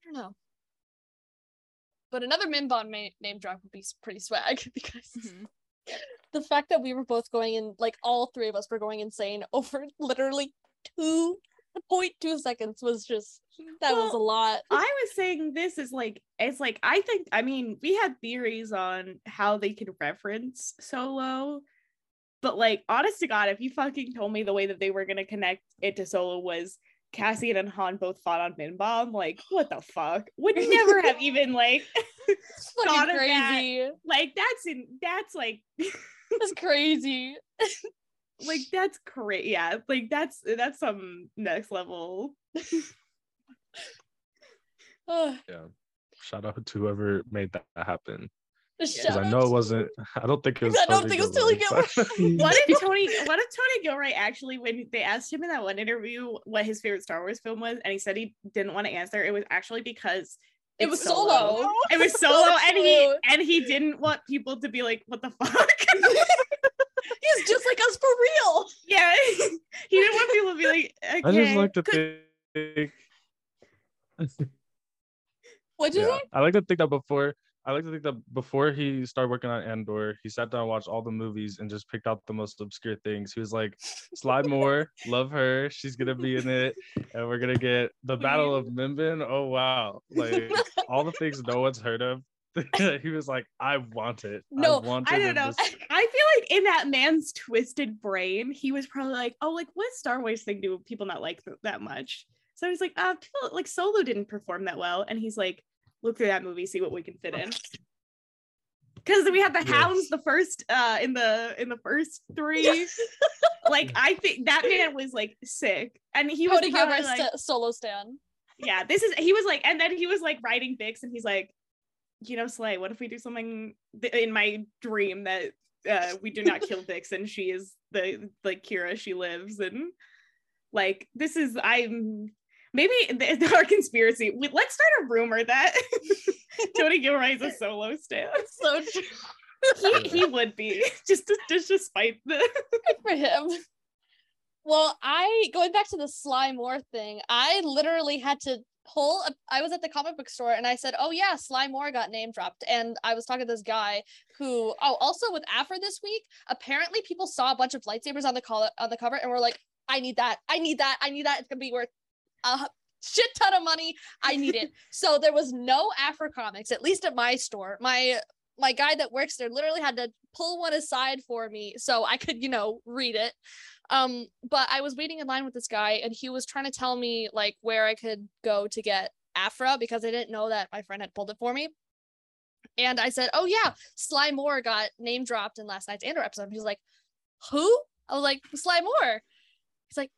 I don't know. But another Mimban ma- name drop would be pretty swag *laughs* because Mhm. the fact that we were both going in, like all three of us were going insane *laughs* over literally two point two seconds was just that was a lot. I was saying this is like it's like I think I mean we had theories on how they could reference solo, but like honest to God, if you fucking told me the way that they were gonna connect it to solo was Cassian and Han both fought on Mimban, like what the fuck? Would never have even like *laughs* It's thought fucking of that. like that's in that's like *laughs* That's crazy. like that's crazy. Yeah, like that's that's some next level. *laughs* Yeah. Shout out to whoever made that happen. Just Because Because I know it wasn't. *laughs* I don't think it was. I don't Tony think it was Tony Gilroy. *laughs* *laughs* What if Tony? What if Tony Gilroy actually, when they asked him in that one interview what his favorite Star Wars film was, and he said he didn't want to answer, it was actually because It it's was solo. It was So solo, and he and he didn't want people to be like, "What the fuck." He's just like us for real. yeah, he didn't want people to be like, "Okay." I just like to think. What'd you yeah, say? I like to think that before. I like to think that before he started working on Andor, he sat down and watched all the movies and just picked out the most obscure things. He was like, Sly Moore, love her. She's gonna be in it, and we're gonna get the Battle of *laughs* Mimban. Oh wow, like all the things no one's heard of. *laughs* he was like, I want it. No, I, want I don't know. this- *laughs* I feel like in that man's twisted brain, he was probably like, "Oh, like what Star Wars thing do people not like th- that much?" So he's like, "Uh, people like Solo didn't perform that well," and he's like, "Look through that movie, see what we can fit in." Because we had the Yes. hounds the first uh in the in the first three. *laughs* like I *laughs* think that man was like sick, and he was Cody probably Gilroy like, sta- solo stand. yeah, this is he was like, and then he was like writing Bix, and he's like, you know, Slay, what if we do something th- in my dream that uh, we do not kill *laughs* Bix and she is the like Qi'ra, she lives, and like this is I'm maybe *laughs* th- our conspiracy. We, let's start a rumor that *laughs* Tony Gilroy is a solo stand. So true. He, he would be *laughs* just just to spite the Good for him. Well, I going back to the Sly Moore thing, I literally had to pull a, I was at the comic book store and I said, Oh yeah, Sly Moore got name dropped. And I was talking to this guy who oh also with Aphra this week, apparently people saw a bunch of lightsabers on the collar on the cover and were like, I need that. I need that. I need that. It's gonna be worth a shit ton of money. I need it. *laughs* so there was no Afro comics, at least at my store. My my guy that works there literally had to pull one aside for me so I could, you know, read it. Um, but I was waiting in line with this guy and he was trying to tell me like where I could go to get Aphra because I didn't know that my friend had pulled it for me. And I said, Oh yeah, Sly Moore got name dropped in last night's Andor episode. He's like, Who? I was like, Sly Moore. He's like,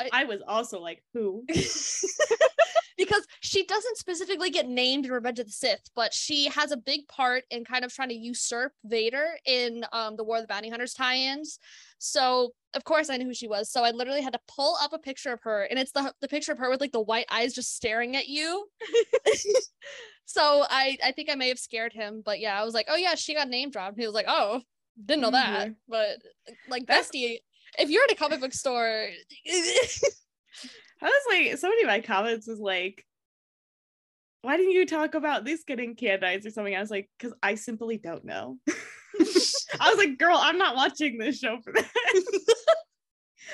I, I was also like, who? *laughs* because she doesn't specifically get named in Revenge of the Sith, but she has a big part in kind of trying to usurp Vader in um, the War of the Bounty Hunters tie-ins. So of course I knew who she was. So I literally had to pull up a picture of her, and it's the the picture of her with like the white eyes just staring at you. *laughs* so I I think I may have scared him, but yeah, I was like, oh yeah, she got name dropped. He was like, oh, didn't know that, mm-hmm. but like That's- bestie, if you're at a comic book store. I was like, somebody in my comments was like, why didn't you talk about this getting canonized or something? I was like, because I simply don't know. *laughs* I was like, girl, I'm not watching this show for that. *laughs*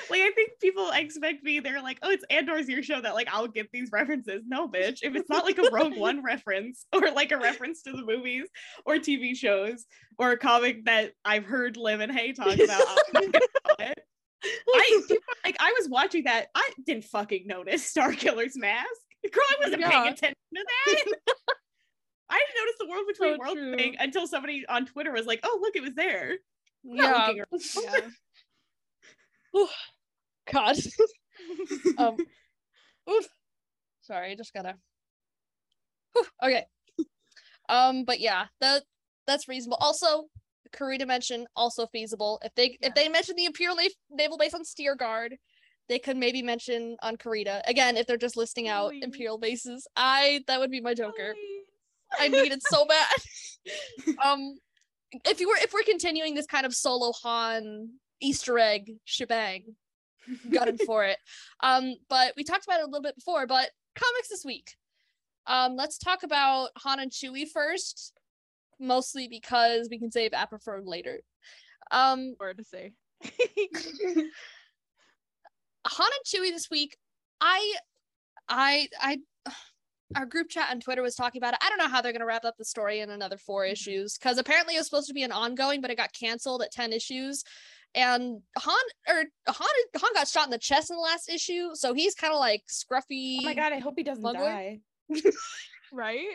like, I think people expect me, they're like, oh, it's Andor's your show that like I'll get these references. No, bitch. If it's not like a Rogue One *laughs* reference or like a reference to the movies or TV shows or a comic that I've heard Liv and Hay talk about, *laughs* i I like I was watching that. I didn't fucking notice Starkiller's mask. Girl, I wasn't yeah. paying attention to that. *laughs* I didn't notice the world between so true. thing until somebody on Twitter was like, "Oh, look, it was there." I'm yeah. yeah. Ooh, God. *laughs* um. Oof. Sorry, just gotta. Whew, okay. Um, but yeah, that that's reasonable. Also, Carida mention also feasible. If they yeah. if they mention the Imperial Naval Base on Steergard, they could maybe mention on Carida. Again, if they're just listing out Please. Imperial bases, I that would be my Joker. Please. I need it so *laughs* bad. *laughs* um, if you were if we're continuing this kind of solo Han Easter egg shebang, *laughs* gunning for it. Um, but we talked about it a little bit before. But comics this week. Um, let's talk about Han and Chewie first mostly because we can save Aphra later. Um, Word to say. *laughs* Han and Chewie this week, I, I, I, *sighs* our group chat on Twitter was talking about it. I don't know how they're gonna wrap up the story in another four mm-hmm. issues because apparently it was supposed to be an ongoing, but it got canceled at ten issues. And Han or Han Han got shot in the chest in the last issue, so he's kind of like scruffy. Oh my god! I hope he doesn't die. *laughs* right?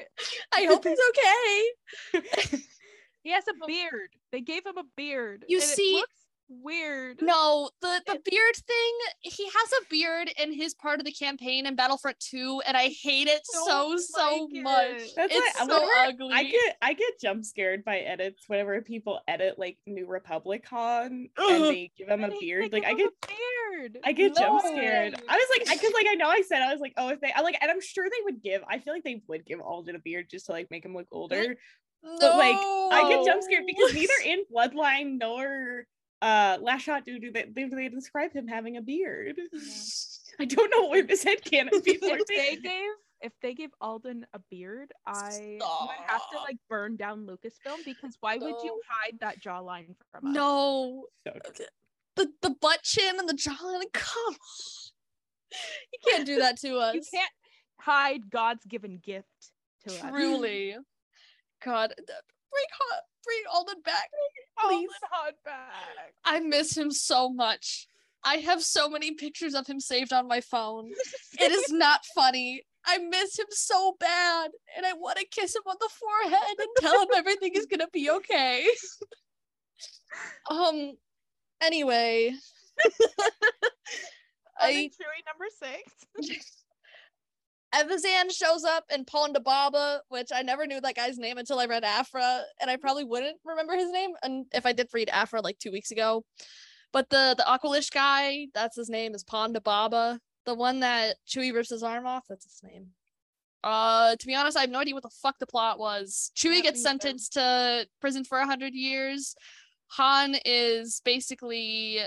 I hope he's okay. *laughs* he has a beard. They gave him a beard. You see, weird. No, the the beard thing. He has a beard in his part of the campaign in Battlefront 2, and I hate it so so like much. That's it's so ugly. I get I get jump scared by edits whenever people edit like New Republic Han *gasps* and they give him a beard. Like I get beard. I get no. jump scared. I was like, I cause like I know I said I was like, oh, if they I like, and I'm sure they would give. I feel like they would give Alden a beard just to like make him look older. No. But like I get jump scared because neither in Bloodline nor uh last shot do do they, do they describe him having a beard. Yeah. *laughs* i don't know where this head canon people if they gave if they gave alden a beard i Stop. would have to like burn down lucasfilm because why no. would you hide that jawline from us? No. The the butt chin and the jawline come on. *laughs* You can't do that to *laughs* us. you can't hide god's given gift to us. Truly. God bring hot bring alden back Please. Alden back. I miss him so much. I have so many pictures of him saved on my phone. it is *laughs* not funny. I miss him so bad, and I want to kiss him on the forehead and tell him everything is gonna be okay. *laughs* um. Anyway, *laughs* I Chewie number six. Evazan shows up in Ponda Baba, which I never knew that guy's name until I read Aphra, and I probably wouldn't remember his name and if I did read Aphra like two weeks ago. But the the Aqualish guy, that's his name, is Ponda Baba. The one that Chewie rips his arm off, that's his name. Uh, to be honest, I have no idea what the fuck the plot was. Chewie gets sentenced to prison for a hundred years. Han is basically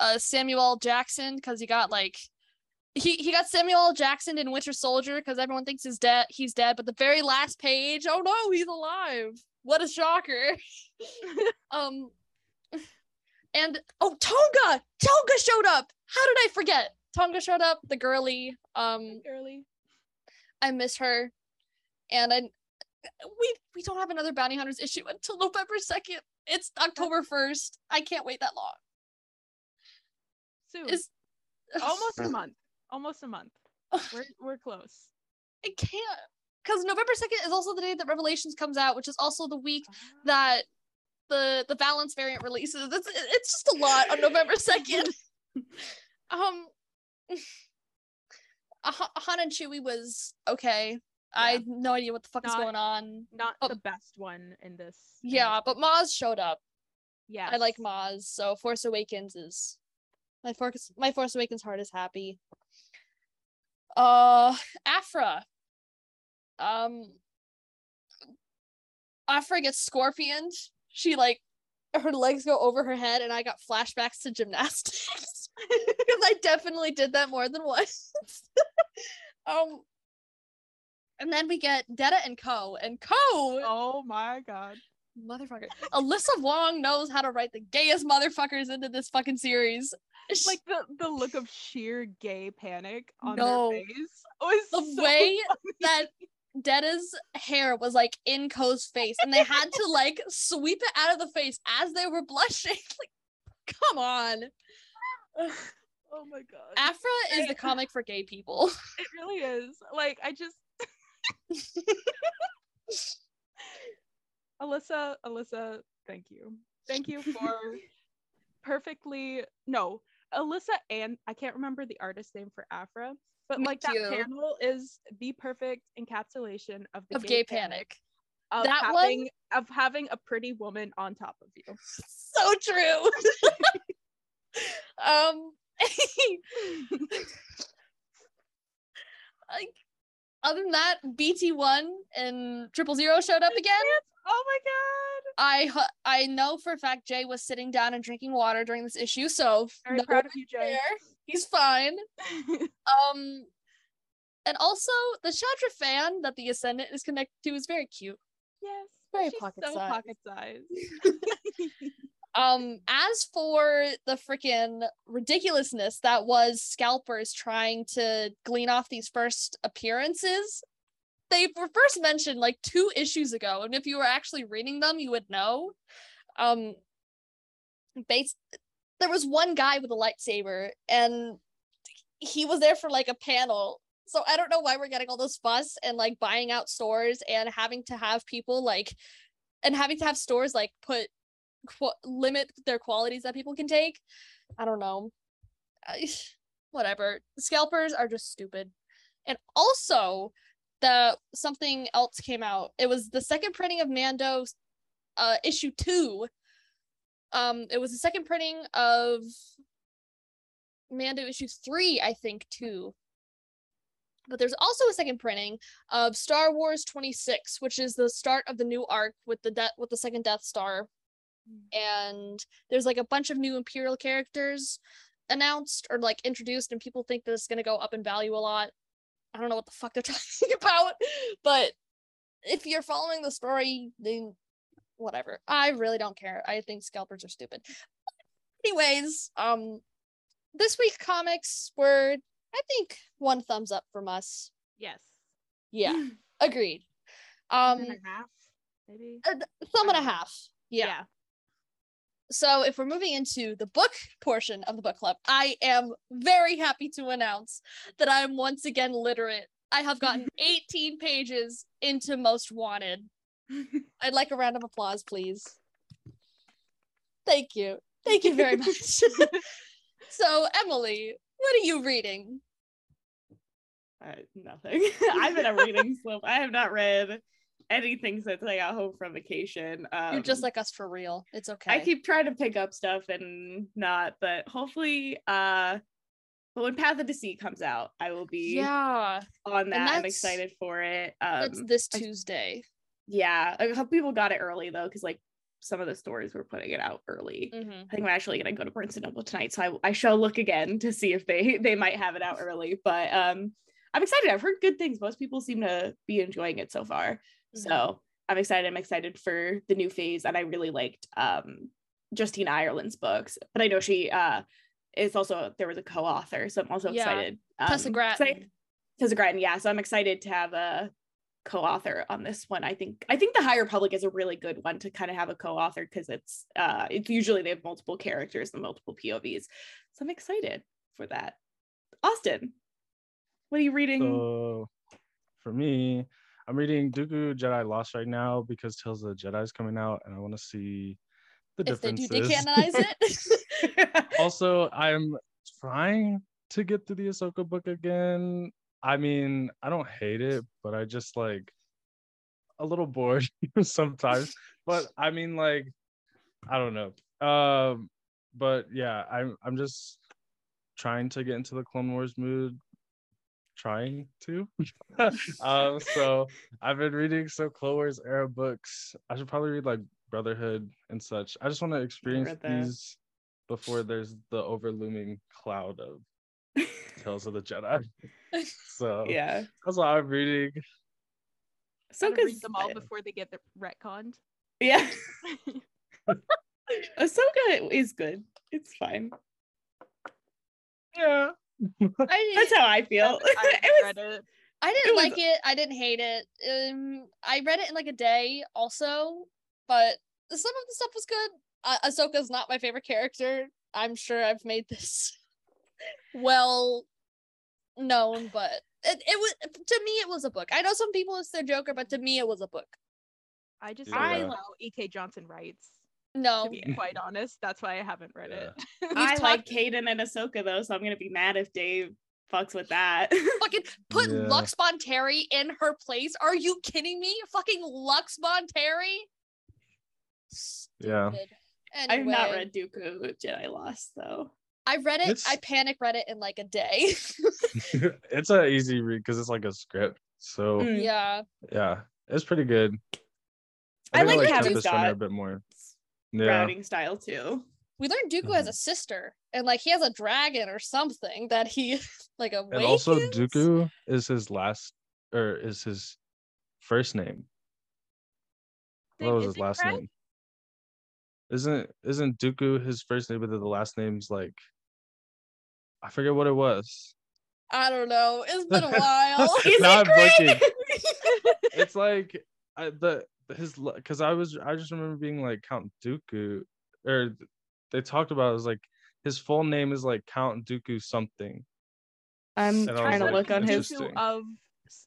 uh Samuel Jackson because he got like he he got Samuel Jackson in Winter Soldier because everyone thinks he's dead. He's dead, but the very last page, oh no, he's alive! What a shocker! *laughs* um, and oh T'onga! T'onga showed up. How did I forget? T'onga showed up, the girly. Um Girly. I miss her. And I we we don't have another bounty hunters issue until November 2nd. It's October 1st. I can't wait that long. Soon. Is almost a *laughs* month. Almost a month. We're we're close. I can't because November 2nd is also the day that Revelations comes out, which is also the week Ah. that the the balance variant releases. It's it's just a lot on November 2nd. *laughs* um *laughs* Han and Chewie was okay. I had no idea what the fuck is going on. Not Oh. the best one in this. Yeah, but Maz showed up. Yeah, I like Maz, so Force Awakens is my Force my Force Awakens heart is happy. Uh Aphra. Um Aphra gets scorpioned. She like her legs go over her head and I got flashbacks to gymnastics. *laughs* Because I definitely did that more than once. *laughs* um and then we get Detta and Co. And Co Oh my god. motherfucker. Alyssa Wong knows how to write the gayest motherfuckers into this fucking series. Like the the look of sheer gay panic on No. their face *laughs* was the so way funny. that Detta's hair was like in Ko's face, and they had to like sweep it out of the face as they were blushing. *laughs* like, come on. *sighs* Oh my god. Aphra is the *laughs* comic for gay people. it really is. Like I just Alyssa, Alyssa, thank you. Thank you for perfectly no, Alyssa and I can't remember the artist name for Aphra, but Me like that too. panel is the perfect encapsulation of the of gay panic. of That one- having of having a pretty woman on top of you. *laughs* So true. *laughs* um *laughs* like other than that, BT1 and Triple Zero showed up again. Oh my god. I I know for a fact Jay was sitting down and drinking water during this issue, so Very no proud of you, Jay. there. He's fine. *laughs* Um, and also the Chadra-Fan that the Ascendant is connected to is very cute. yes. Very pocket so pocket size. *laughs* Um, as for the freaking ridiculousness that was scalpers trying to glean off these first appearances, they were first mentioned like two issues ago, and if you were actually reading them, you would know. Um, base there was one guy with a lightsaber, and he was there for like a panel. So I don't know why we're getting all this fuss and like buying out stores and having to have people like and having to have stores like put qu- limit their qualities that people can take. I don't know. Whatever. Scalpers are just stupid. And also, the something else came out. It was the second printing of Mando, uh, issue two. Um, it was the second printing of Mando issue three, I think, too. But there's also a second printing of Star Wars 26, which is the start of the new arc with the de- with the second Death Star and there's like a bunch of new imperial characters announced or like introduced and people think that it's to go up in value a lot i don't know what the fuck they're *laughs* talking about but if you're following the story then whatever. I really don't care. I think scalpers are stupid. Anyways um this week comics were i think one thumbs up from us. Yes. yeah. *laughs* Agreed. Um and a half, maybe. a thumb and a Uh, half. Yeah so if we're moving into the book portion of the book club, I am very happy to announce that I am once again literate. I have gotten *laughs* 18 pages into Most Wanted. *laughs* I'd like a round of applause, please. Thank you. Thank you very much. *laughs* so, Emily, what are you reading? Uh, nothing. I'm in a reading slump. I have not read anything since I got home from vacation. Um, You're just like us for real. It's okay. I keep trying to pick up stuff and not, but hopefully, uh, but when Path of Deceit comes out, I will be yeah, on that. I'm excited for it. that's Um, this I- Tuesday. yeah, a couple people got it early though, because like some of the stores were putting it out early. hmm I think we're actually gonna go to Barnes and Noble tonight, so I, I shall look again to see if they *laughs* they might have it out early. But um, I'm excited. I've heard good things. Most people seem to be enjoying it so far. Mhm. So I'm excited. I'm excited for the new phase, and I really liked um Justina Ireland's books, but I know she uh is also there was a co-author, so I'm also Yeah. excited. Tessa um, Gratton. excited- Tessa Gratton, yeah. So I'm excited to have a co-author on this one. I think I think the higher Republic is a really good one to kind of have a co-author because it's uh it's usually they have multiple characters and multiple POVs. So I'm excited for that. Austin, what are you reading? So for me, I'm reading Dooku Jedi Lost right now because Tales of the Jedi is coming out, and I want to see the if they do differences. decanonize it. *laughs* also, I'm trying to get through the Ahsoka book again. I mean, I don't hate it, but I just like a little bored *laughs* sometimes. But I mean, like, I don't know. Um, but yeah, I'm I'm just trying to get into the Clone Wars mood. Trying to. *laughs* um, so I've been reading some Clone Wars era books. I should probably read like Brotherhood and such. I just want to experience these before there's the overlooming cloud of *laughs* Tales of the Jedi. *laughs* So yeah. that's what I'm reading. So Gotta good. read them all before they get the retconned. Yeah. Ahsoka is good. It's fine. Yeah. I, *laughs* That's how I feel. *laughs* I It haven't read it. I didn't was- like it. I didn't hate it. Um, I read it in like a day also, but some of the stuff was good. Uh, Ahsoka's not my favorite character. I'm sure I've made this *laughs* well known, but it, it was to me it was a book. I know some people it's their Joker, but to me it was a book. I just Yeah. I Yeah. know E.K. Johnston writes. No, To be quite honest, that's why I haven't read it. *laughs* I We've like talked- Kaeden and Ahsoka though, so I'm gonna be mad if Dave fucks with that. *laughs* fucking *laughs* put Yeah. Lux Bonteri in her place. Are you kidding me? Fucking Lux Bonteri. Yeah. Stupid. I've not read Dooku Jedi Lost though. I read it. I panic read it in like a day. it's an easy read because it's like a script. So Mm. yeah. yeah, it's pretty good. I think like I having Tempest Runner a bit more. Yeah. routing style too. We learned Dooku has mm-hmm. a sister, and like he has a dragon or something that he *laughs* like awakens. And also Dooku is his last or is his first name. Dang, What was his last Craig? name? Isn't isn't Dooku his first name, but the last name's like I forget what it was. I don't know. It's been a *laughs* while. Is Now it booking. *laughs* It's like I, the his because I was I just remember being like Count Dooku or they talked about it was like his full name is like Count Dooku something. I'm And trying to like, look on his. Of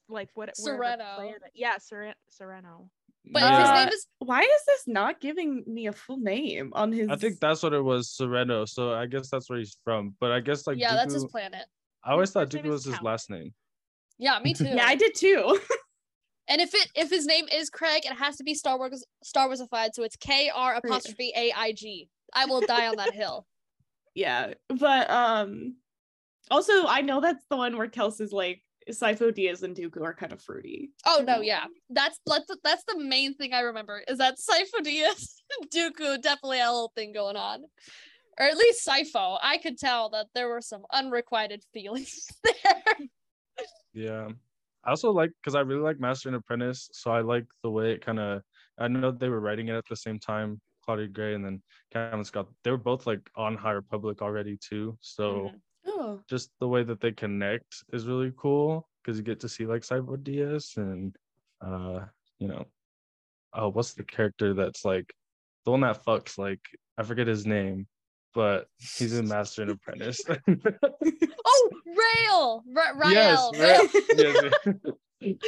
like what wherever Serenno. Yeah, Seren- Serenno. But Uh, his name is Why is this not giving me a full name on his? I think that's what it was, Serenno. So I guess that's where he's from. But I guess like yeah, that's his planet. I always His thought first Dooku was his Count. last name. Yeah, me *laughs* too. Yeah, I did too. *laughs* And if it if his name is Craig, it has to be Star Wars Star Warsified, so it's K R apostrophe A I G. I will die on that hill. *laughs* yeah, but um, also I know that's the one where Kelsey's like Sifo-Dyas and Dooku are kind of fruity. Oh no, yeah, that's that's that's the main thing I remember is that Sifo-Dyas, and *laughs* Dooku definitely had a little thing going on, or at least Sifo. I could tell that there were some unrequited feelings *laughs* there. Yeah. I also like because I really like Master and Apprentice. So I like the way it kind of I know they were writing it at the same time, Claudia Gray and then Cavan Scott. They were both like on High Republic already too. So Mhm. Oh, just the way that they connect is really cool because you get to see like Sifo-Dyas and uh you know oh what's the character that's like the one that fucks like I forget his name but he's in *laughs* Master and Apprentice. *laughs* Oh, Rail, Ra- Rael. yes, Rael. yes. *laughs*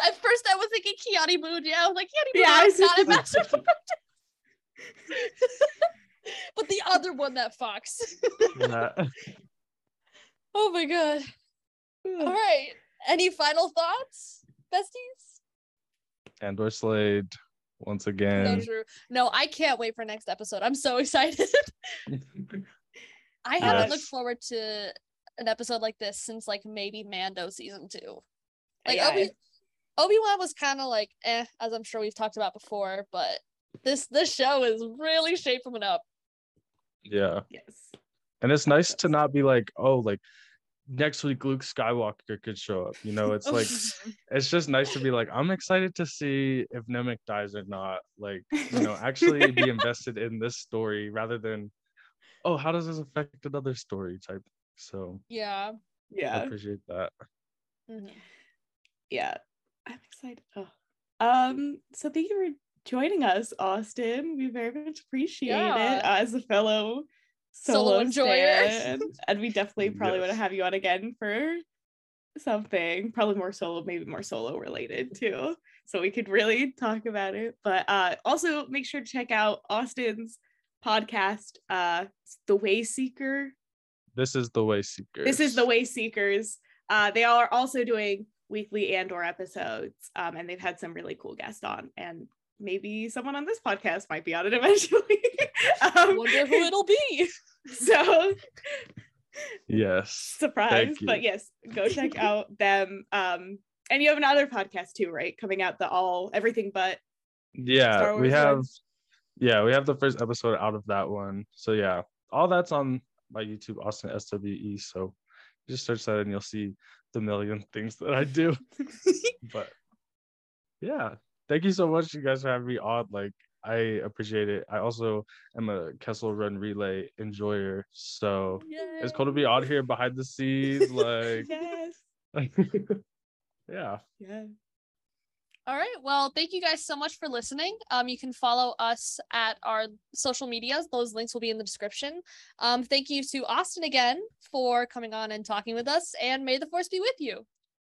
At first, I was thinking Kiani Moon. Yeah, I was like Kiani Moon. Yeah, I was not a thinking- Master of but the other one that fox. Yeah. oh my god. All right. Any final thoughts, besties? Andor Slade once So again. true. No, I can't wait for next episode. I'm so *laughs* excited. I haven't Yes. looked forward to an episode like this since like maybe Mando season two. Like Yeah. Obi Obi Wan was kind of like eh, as I'm sure we've talked about before, but this this show is really shaping up. yeah. yes. And it's nice to not be like, oh, like next week Luke Skywalker could show up. You know, it's like *laughs* it's just nice to be like, I'm excited to see if Nemik dies or not. Like, you know, actually be *laughs* invested in this story rather than, oh, how does this affect another story type. So yeah. yeah, I Yeah. appreciate that. Mhm. Yeah. I'm excited. Oh. Um, so thank you for joining us, Austin. We very much appreciate Yeah. it as a fellow Solo solo enjoyer. *laughs* stan. And we definitely probably want to have you on again for something, probably more solo, maybe more solo related too. So we could really talk about it. But uh also make sure to check out Austin's podcast, uh The Wayseeker This is the Wayseekers. this is the Wayseekers uh they are also doing weekly Andor episodes um and they've had some really cool guests on and maybe someone on this podcast might be on it *laughs* eventually *laughs* um, Wonder who it'll be. *laughs* so Yes. surprise but yes go check out them um and you have another podcast too right coming out the all everything but Yeah, Star we have one? yeah, we have the first episode out of that one. So yeah, all that's on my YouTube, Austin SWE. So just search that and you'll see the million things that I do. but yeah, thank you so much, you guys, for having me on. Like, I appreciate it. I also am a Kessel Run Relay enjoyer, so it's cool to be on here behind the scenes. *laughs* Like, yes *laughs* yeah, yeah All right. Well, thank you guys so much for listening. Um, you can follow us at our social medias. Those links will be in the description. Um, thank you to Austin again for coming on and talking with us, and may the force be with you.